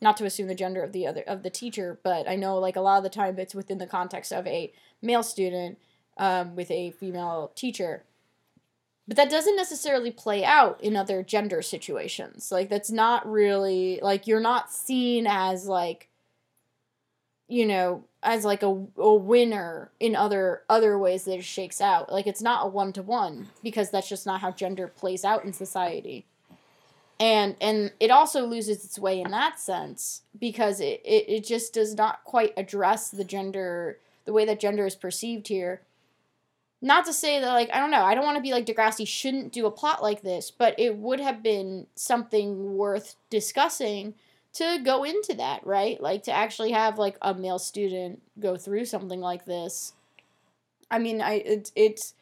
Not to assume the gender of the other of the teacher, but I know like a lot of the time it's within the context of a male student um, with a female teacher. But that doesn't necessarily play out in other gender situations. Like that's not really like you're not seen as like you know, as like a, a winner in other other ways that it shakes out. Like it's not a one to one because that's just not how gender plays out in society. And and it also loses its way in that sense because it, it, it just does not quite address the gender the way that gender is perceived here not to say that like I don't know, I don't want to be like Degrassi shouldn't do a plot like this, but it would have been something worth discussing to go into that, right? Like to actually have like a male student go through something like this. I mean, I it's it's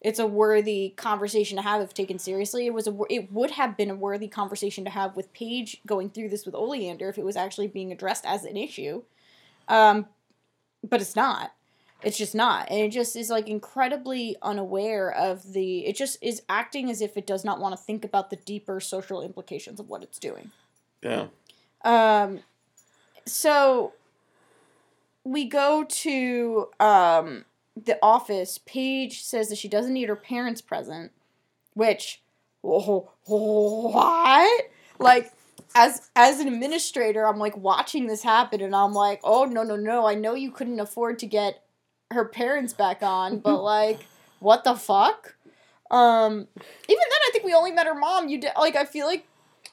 it's a worthy conversation to have if taken seriously. It was a it would have been a worthy conversation to have with Paige going through this with Oleander if it was actually being addressed as an issue. Um, but it's not. It's just not. And it just is like incredibly unaware of the it just is acting as if it does not want to think about the deeper social implications of what it's doing. yeah Um so we go to um the office. Paige says that she doesn't need her parents present, which what? Like as as an administrator, I'm like watching this happen and I'm like, "Oh, no, no, no. I know you couldn't afford to get her parents back on, but like what the fuck?" Um even then I think we only met her mom. You did like I feel like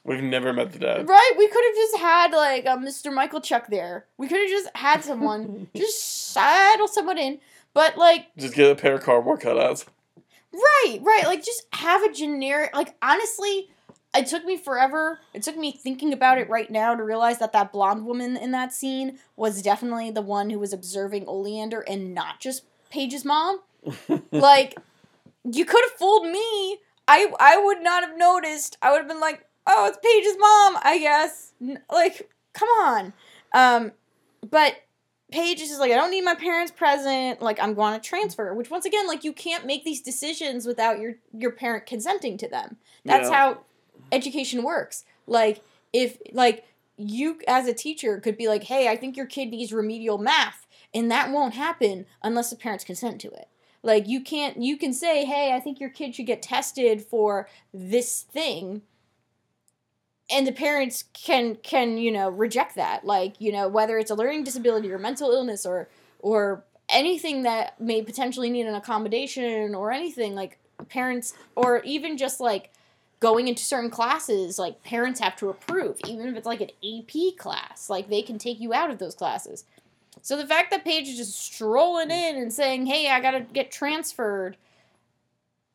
we've never met the dad Right, we could have just had like a Mr. Michael Chuck there. We could have just had someone just saddle someone in, but like just get a pair of cardboard cutouts right, right, like just have a generic. Like honestly, it took me forever. It took me thinking about it right now to realize that that blonde woman in that scene was definitely the one who was observing Oleander and not just Paige's mom. like you could have fooled me. I I would not have noticed. I would have been like, "Oh, it's Paige's mom, I guess." Like, come on. Um but Paige is just like, "I don't need my parents present. Like, I'm going to transfer." Which once again, like you can't make these decisions without your your parent consenting to them. That's Yeah. how education works. Like if like you as a teacher could be like, "Hey, I think your kid needs remedial math." And that won't happen unless the parents consent to it. Like you can't you can say, "Hey, I think your kid should get tested for this thing." And the parents can can, you know, reject that. Like, you know, whether it's a learning disability or mental illness or or anything that may potentially need an accommodation or anything like parents or even just like going into certain classes like parents have to approve even if it's like an AP class like they can take you out of those classes so the fact that Paige is just strolling in and saying, "Hey, I gotta get transferred,"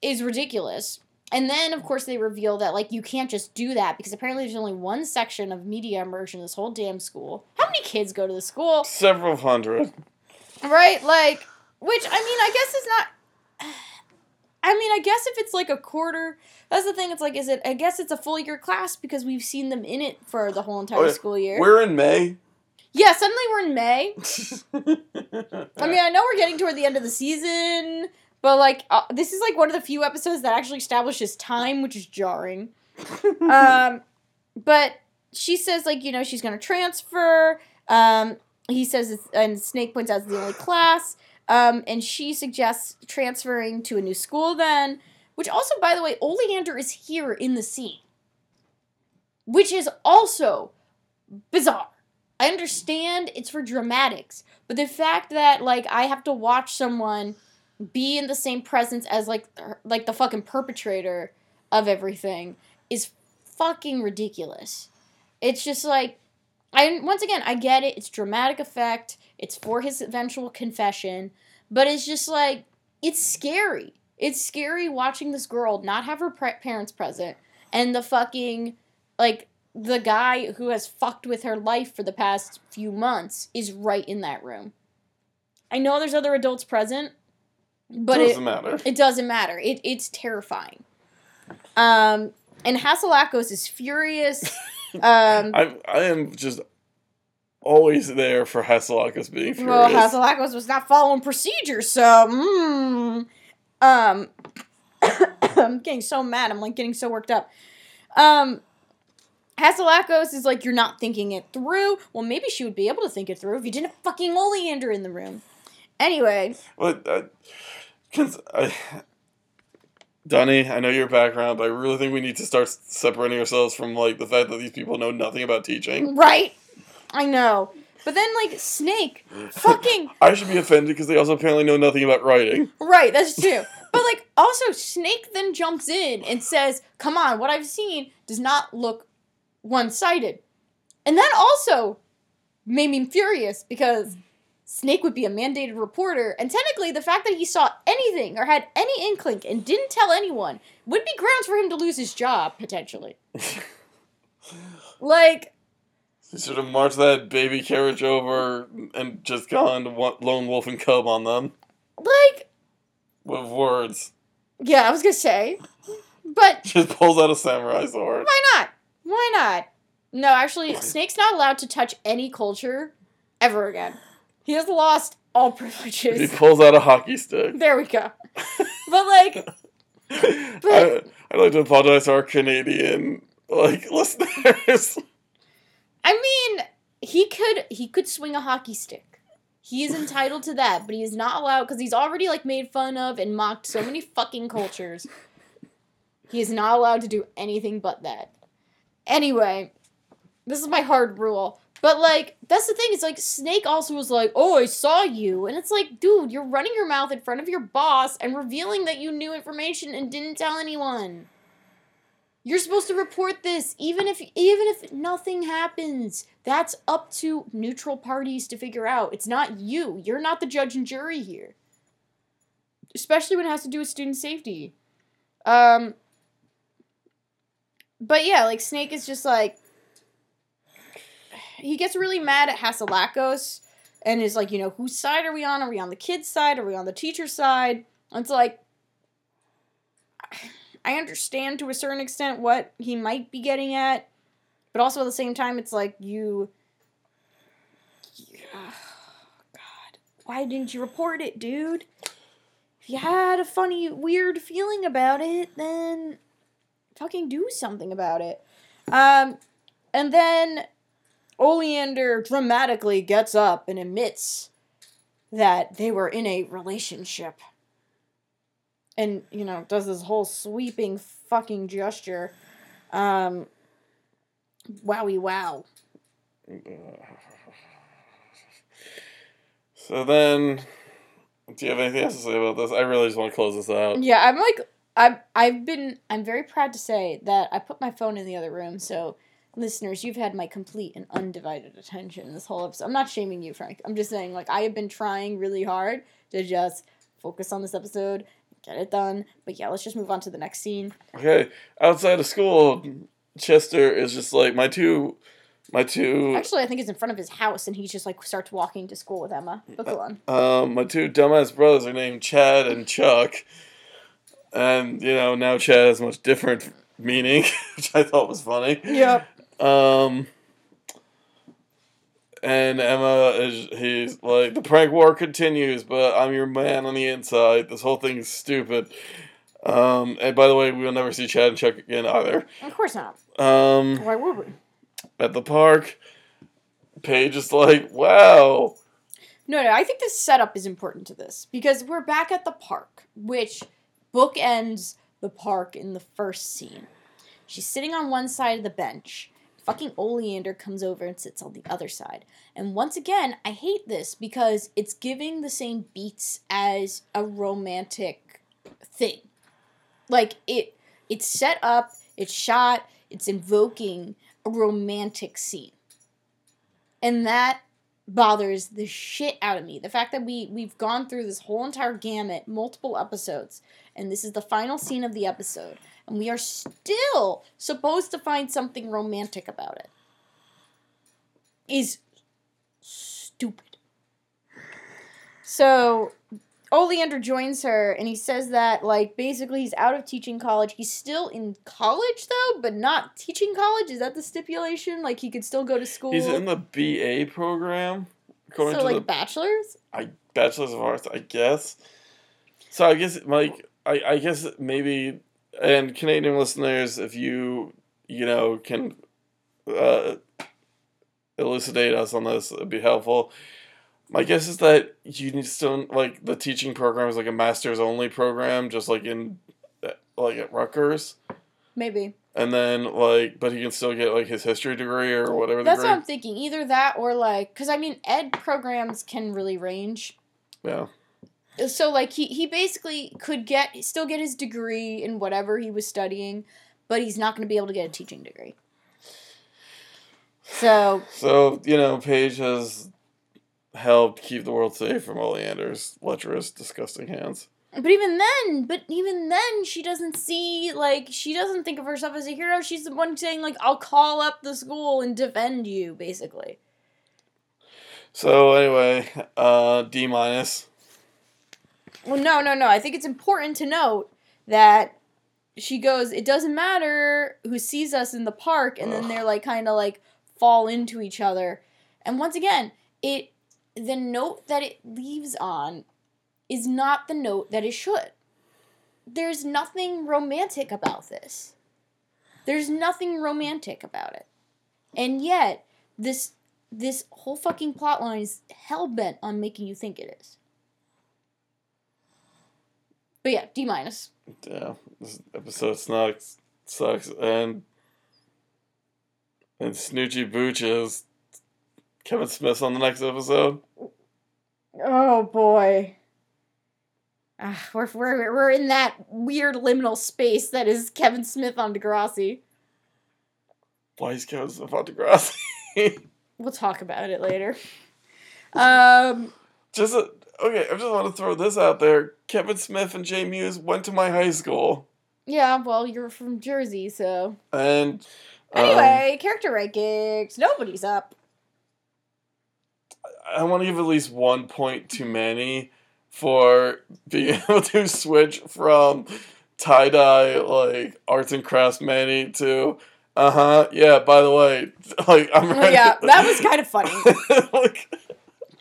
is ridiculous. And then, of course, they reveal that like you can't just do that because apparently there's only one section of media immersion in this whole damn school. How many kids go to the school? several hundred Right? Like, which I mean, I guess is not. I mean, I guess if it's like a quarter, that's the thing. It's like, is it? I guess it's a full year class because we've seen them in it for the whole entire Oh, yeah. school year. we're in may yeah, suddenly we're in May. I mean, I know we're getting toward the end of the season, But like, uh, this is like one of the few episodes that actually establishes time, which is jarring. um, but she says like you know she's gonna transfer. Um, he says it's, and Snake points out it's the only class. Um, and she suggests transferring to a new school then. Which also, by the way, Oleander is here in the scene, which is also bizarre. I understand it's for dramatics, but the fact that like I have to watch someone be in the same presence as like like the fucking perpetrator of everything is fucking ridiculous. It's just like I once again I get it. It's dramatic effect. It's for his eventual confession, but it's just like it's scary. It's scary watching this girl not have her pre- parents present and the fucking like the guy who has fucked with her life for the past few months is right in that room. I know there's other adults present, but doesn't it matter. it doesn't matter. It it's terrifying. Um, and Hatzilakos is furious. Um, I I am just always there for Hatzilakos being furious. well, Hatzilakos was not following procedures, so mm, um, I'm getting so mad. I'm like getting so worked up. Um, Hatzilakos is like, you're not thinking it through. Well, maybe she would be able to think it through if you didn't have fucking Oleander in the room. Anyway, But uh, cause I, Donnie, I know your background, but I really think we need to start separating ourselves from like the fact that these people know nothing about teaching. right? I know. But then, like, Snake, fucking I should be offended because they also apparently know nothing about writing. Right, that's true. But like also Snake then jumps in and says, "Come on, what I've seen does not look one-sided." And that also made me furious because Snake would be a mandated reporter, and technically the fact that he saw anything or had any inkling and didn't tell anyone would be grounds for him to lose his job potentially. like He should have marched that baby carriage over and just gone lone wolf and cub on them like with words. yeah, I was to say. But Just pulls out a samurai sword. Why not? Why not? No, actually, Snake's not allowed to touch any culture ever again. He has lost all privileges. He pulls out a hockey stick. There we go. But like, I, I'd like to apologize to our Canadian like listeners. I mean, he could he could swing a hockey stick. He is entitled to that, but he is not allowed because he's already like made fun of and mocked so many fucking cultures. He is not allowed to do anything but that. Anyway, this is my hard rule. But like, that's the thing. It's like Snake also was like, "Oh, I saw you," and it's like, dude, you're running your mouth in front of your boss and revealing that you knew information and didn't tell anyone. You're supposed to report this, even if even if nothing happens. That's up to neutral parties to figure out. It's not you. You're not the judge and jury here. Especially when it has to do with student safety. Um. But yeah, like Snake is just like he gets really mad at Hatzilakos and is like, you know, whose side are we on? Are we on the kid's side? Are we on the teacher's side? And it's like I understand to a certain extent what he might be getting at, but also at the same time, it's like you. God, why didn't you report it, dude? If you had a funny, weird feeling about it, then fucking do something about it. Um, and then Oleander dramatically gets up and admits that they were in a relationship and you know does this whole sweeping fucking gesture um wowie wow So then, do you have anything else to say about this? I really just want to close this out. yeah i'm like i've i've been i'm very proud to say that i put my phone in the other room so listeners you've had my complete and undivided attention this whole episode. I'm not shaming you frank. I'm just saying like i have been trying really hard to just focus on this episode get it done. But yeah let's just move on to the next scene. Okay, outside of school, Chester is just like my two, my two, actually i think it's in front of his house and he just like starts walking to school with emma. But go on. Um, my two dumbass brothers are named Chad and Chuck, and you know now Chad has much different meaning, which I thought was funny. yep Um, and Emma is he's like the prank war continues, but I'm your man on the inside. This whole thing is stupid. Um, and by the way, we will never see Chad and Chuck again either. Of course not. Um, Why would we? at the park, Paige is like, "Wow, No, no, I think the setup is important to this because we're back at the park, which bookends the park in the first scene. She's sitting on one side of the bench. Fucking Oleander comes over and sits on the other side. And once again, I hate this because it's giving the same beats as a romantic thing. Like it it's set up, it's shot, it's invoking a romantic scene. And that bothers the shit out of me. The fact that we we've gone through this whole entire gamut, multiple episodes, and this is the final scene of the episode, and we are still supposed to find something romantic about it. Is stupid. So Oleander joins her and he says that like basically he's out of teaching college. He's still in college though, but not teaching college. Is that the stipulation? Like he could still go to school. he's in the BA program." According so like the bachelor's. I bachelor's of arts, I guess. So I guess like I, I guess maybe and Canadian listeners, if you you know can uh, elucidate us on this, it'd be helpful. My guess is that you need to still like the teaching program is like a master's only program, just like in like at Rutgers, Maybe. and then like but he can still get like his history degree or whatever. That's degree. what I'm thinking. Either that or like, because I mean, ed programs can really range. Yeah. So like he he basically could get still get his degree in whatever he was studying, but he's not going to be able to get a teaching degree. So So, you know, Paige has helped keep the world safe from Oleander's lecherous, disgusting hands. But even then, but even then, she doesn't see like she doesn't think of herself as a hero. She's the one saying like, "I'll call up the school and defend you," basically. So anyway, uh D minus. Well, no, no, no. I think it's important to note that she goes. It doesn't matter who sees us in the park, and then they're like kind of like fall into each other. And once again, it the note that it leaves on is not the note that it should. There's nothing romantic about this. There's nothing romantic about it. And yet, this this whole fucking plotline is hell bent on making you think it is. But yeah, D minus. Yeah, this episode sucks sucks and and Snoochie Booches Kevin Smith on the next episode. Oh boy. Ah, we're, we're, we're in that weird liminal space that is Kevin Smith on Degrassi. Why is Kevin Smith on Degrassi? We'll talk about it later. Um, just a, okay, I just want to throw this out there. Kevin Smith and Jay Mewes went to my high school. yeah, well, you're from Jersey, so. And um, Anyway, character rankings. Nobody's up. I want to give at least one point to Manny for being able to switch from tie dye like arts and crafts Manny to uh huh yeah. By the way, like I'm Well, ready. yeah, that was kind of funny. like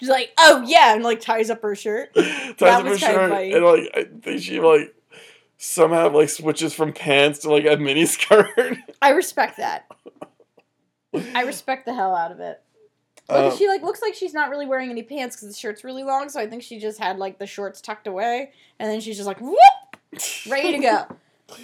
She's like, oh yeah, and like ties up her shirt. ties That up her shirt and like I think she like somehow like switches from pants to like a mini skirt. I respect that. I respect the hell out of it. Um, she like looks like she's not really wearing any pants because the shirt's really long. So I think she just had like the shorts tucked away, and then she's just like whoop, ready to go.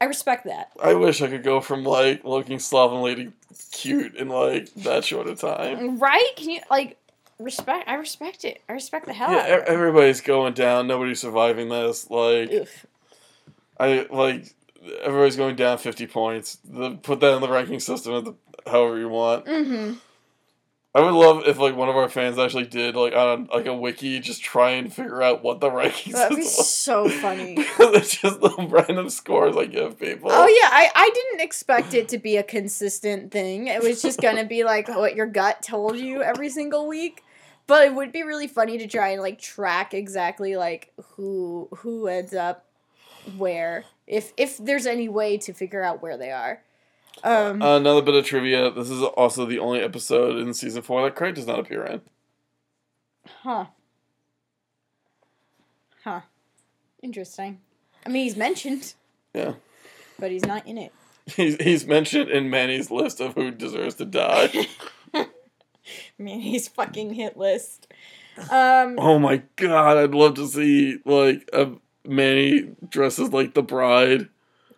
I respect that. I wish I could go from like looking slovenly to cute in like that short of time. Right? Can you like respect? I respect it. I respect the hell Yeah, out of everybody's going down. Nobody's surviving this. Like Oof. I like everybody's going down fifty points. The, put that in the ranking system, the, however you want. Mm-hmm. I would love if like one of our fans actually did like on like a wiki, just try and figure out what the rankings. That'd be so funny. Because it's just the random scores I give people. Oh yeah, I, I didn't expect it to be a consistent thing. It was just gonna be like what your gut told you every single week. But it would be really funny to try and like track exactly like who who ends up where if if there's any way to figure out where they are. Um, Another bit of trivia. This is also the only episode in season four that Craig does not appear in. huh. Huh. Interesting. I mean, he's mentioned, Yeah. but he's not in it. He's, he's mentioned in Manny's list of who deserves to die. Man, he's fucking hit list. Um, oh my god, I'd love to see, like, a Manny dresses like the bride,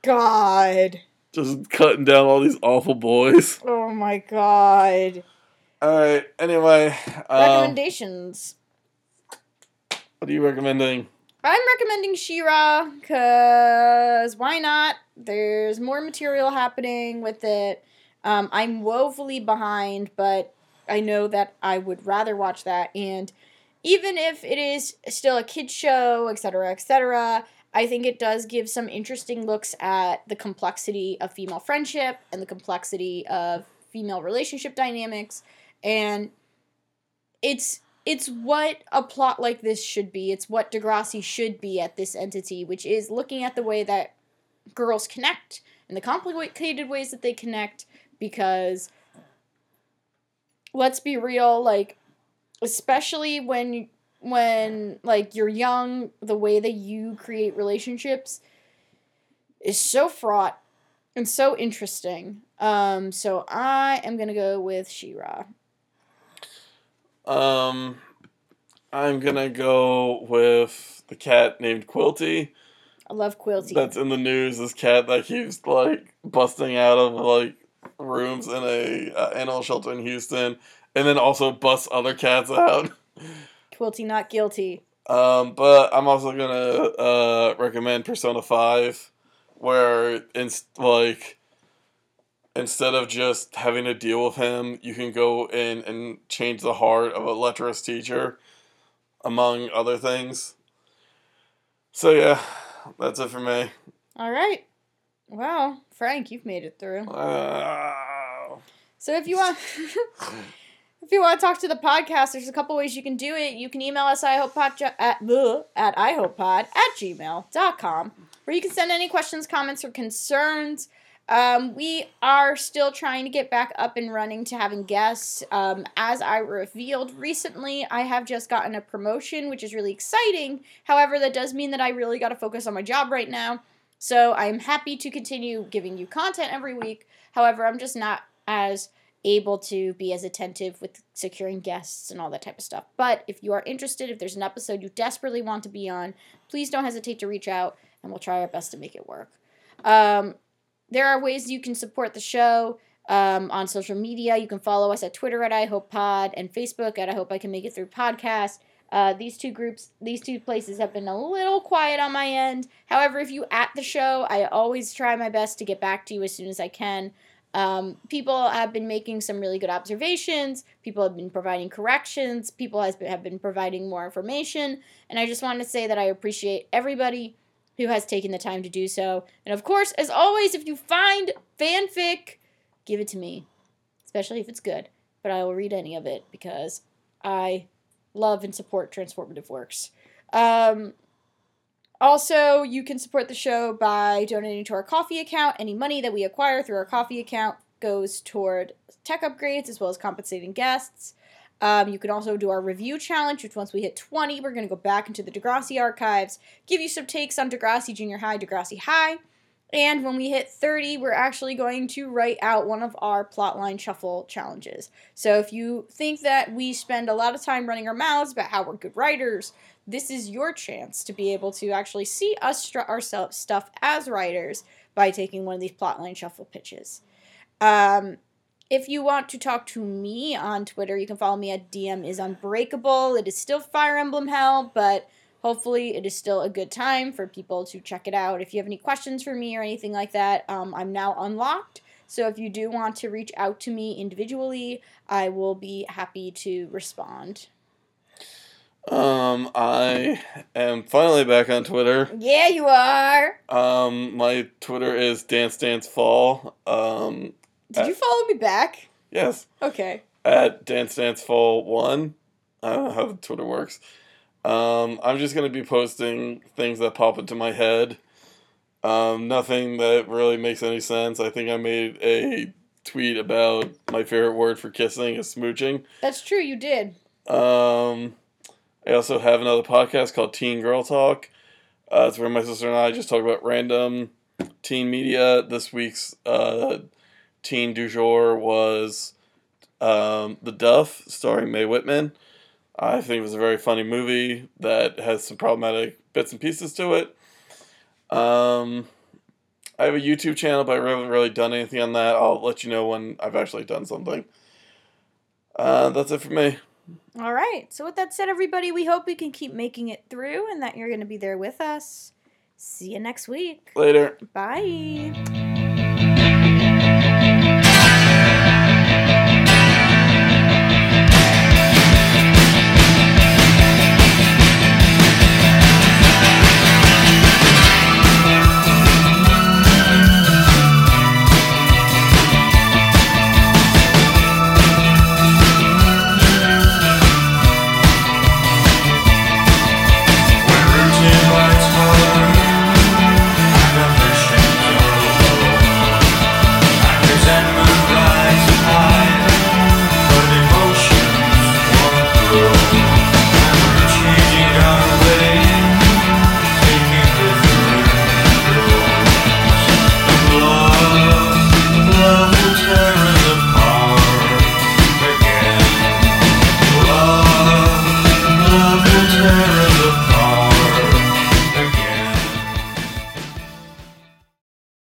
God. Just cutting down all these awful boys. Oh my God. Alright, anyway. Um, Recommendations. what are you recommending? I'm recommending She-Ra because why not? There's more material happening with it. Um, I'm woefully behind, but I know that I would rather watch that. And even if it is still a kid show, etc., etc., I think it does give some interesting looks at the complexity of female friendship and the complexity of female relationship dynamics. And it's it's what a plot like this should be. It's what Degrassi should be at this entity, which is looking at the way that girls connect and the complicated ways that they connect because let's be real, like especially when when like you're young, the way that you create relationships is so fraught and so interesting. Um so I am going to go with She-Ra. Um, I'm gonna go with the cat named Quilty. I love Quilty. That's in the news. This cat that keeps like busting out of like rooms in a uh, animal shelter in Houston, and then also busts other cats out. Quilty not guilty. Um, but I'm also gonna uh, recommend Persona Five, where it's like instead of just having to deal with him, you can go in and change the heart of a lecherous teacher, among other things. So yeah, that's it for me. All right. Well, Frank, you've made it through. Uh, So if you want if you want to talk to the podcast, there's a couple ways you can do it. You can email us ihopepod at bleh, at ihopepod at gmail.com where you can send any questions, comments, or concerns. Um, we are still trying to get back up and running to having guests. Um, as I revealed recently, I have just gotten a promotion, which is really exciting. However, that does mean that I really got to focus on my job right now. So I'm happy to continue giving you content every week. However, I'm just not as able to be as attentive with securing guests and all that type of stuff. But if you are interested, if there's an episode you desperately want to be on, please don't hesitate to reach out and we'll try our best to make it work. Um, there are ways you can support the show um, on social media. You can follow us at Twitter at iHopePod and Facebook at I Hope I Can Make It Through Podcast. Uh, these two groups, these two places have been a little quiet on my end. However, if you at the show, I always try my best to get back to you as soon as I can. Um, people have been making some really good observations. People have been providing corrections. People has been, have been providing more information. And I just want to say that I appreciate everybody who has taken the time to do so. And of course, as always, if you find fanfic, give it to me, especially if it's good. But I will read any of it because I love and support transformative works. Um, also, you can support the show by donating to our Ko-fi account. Any money that we acquire through our Ko-fi account goes toward tech upgrades as well as compensating guests. Um, you can also do our review challenge, which once we hit 20, we're going to go back into the Degrassi archives, give you some takes on Degrassi Junior High, Degrassi High. And when we hit 30, we're actually going to write out one of our plotline shuffle challenges. So if you think that we spend a lot of time running our mouths about how we're good writers, this is your chance to be able to actually see us ourselves stuff as writers by taking one of these plotline shuffle pitches. Um, if you want to talk to me on Twitter, you can follow me at DM is unbreakable. It is still Fire Emblem Hell, but hopefully it is still a good time for people to check it out. If you have any questions for me or anything like that, um, I'm now unlocked. So if you do want to reach out to me individually, I will be happy to respond. Um, I am finally back on Twitter. Yeah, you are. Um, my Twitter is Dance Dance Fall. Um, Did you follow me back? yes, Okay. at Dance Dance Fall One. I don't know how Twitter works. Um, I'm just gonna be posting things that pop into my head. Um, nothing that really makes any sense. I think I made a tweet about my favorite word for kissing is smooching. That's true, you did. Um, I also have another podcast called Teen Girl Talk. Uh, it's where my sister and I just talk about random teen media. This week's uh, teen du jour was um, The Duff, starring Mae Whitman. I think it was a very funny movie that has some problematic bits and pieces to it. Um, I have a YouTube channel, but I haven't really done anything on that. I'll let you know when I've actually done something. Uh, that's it for me. All right. So, with that said, everybody, we hope we can keep making it through and that you're going to be there with us. See you next week. Later. Bye.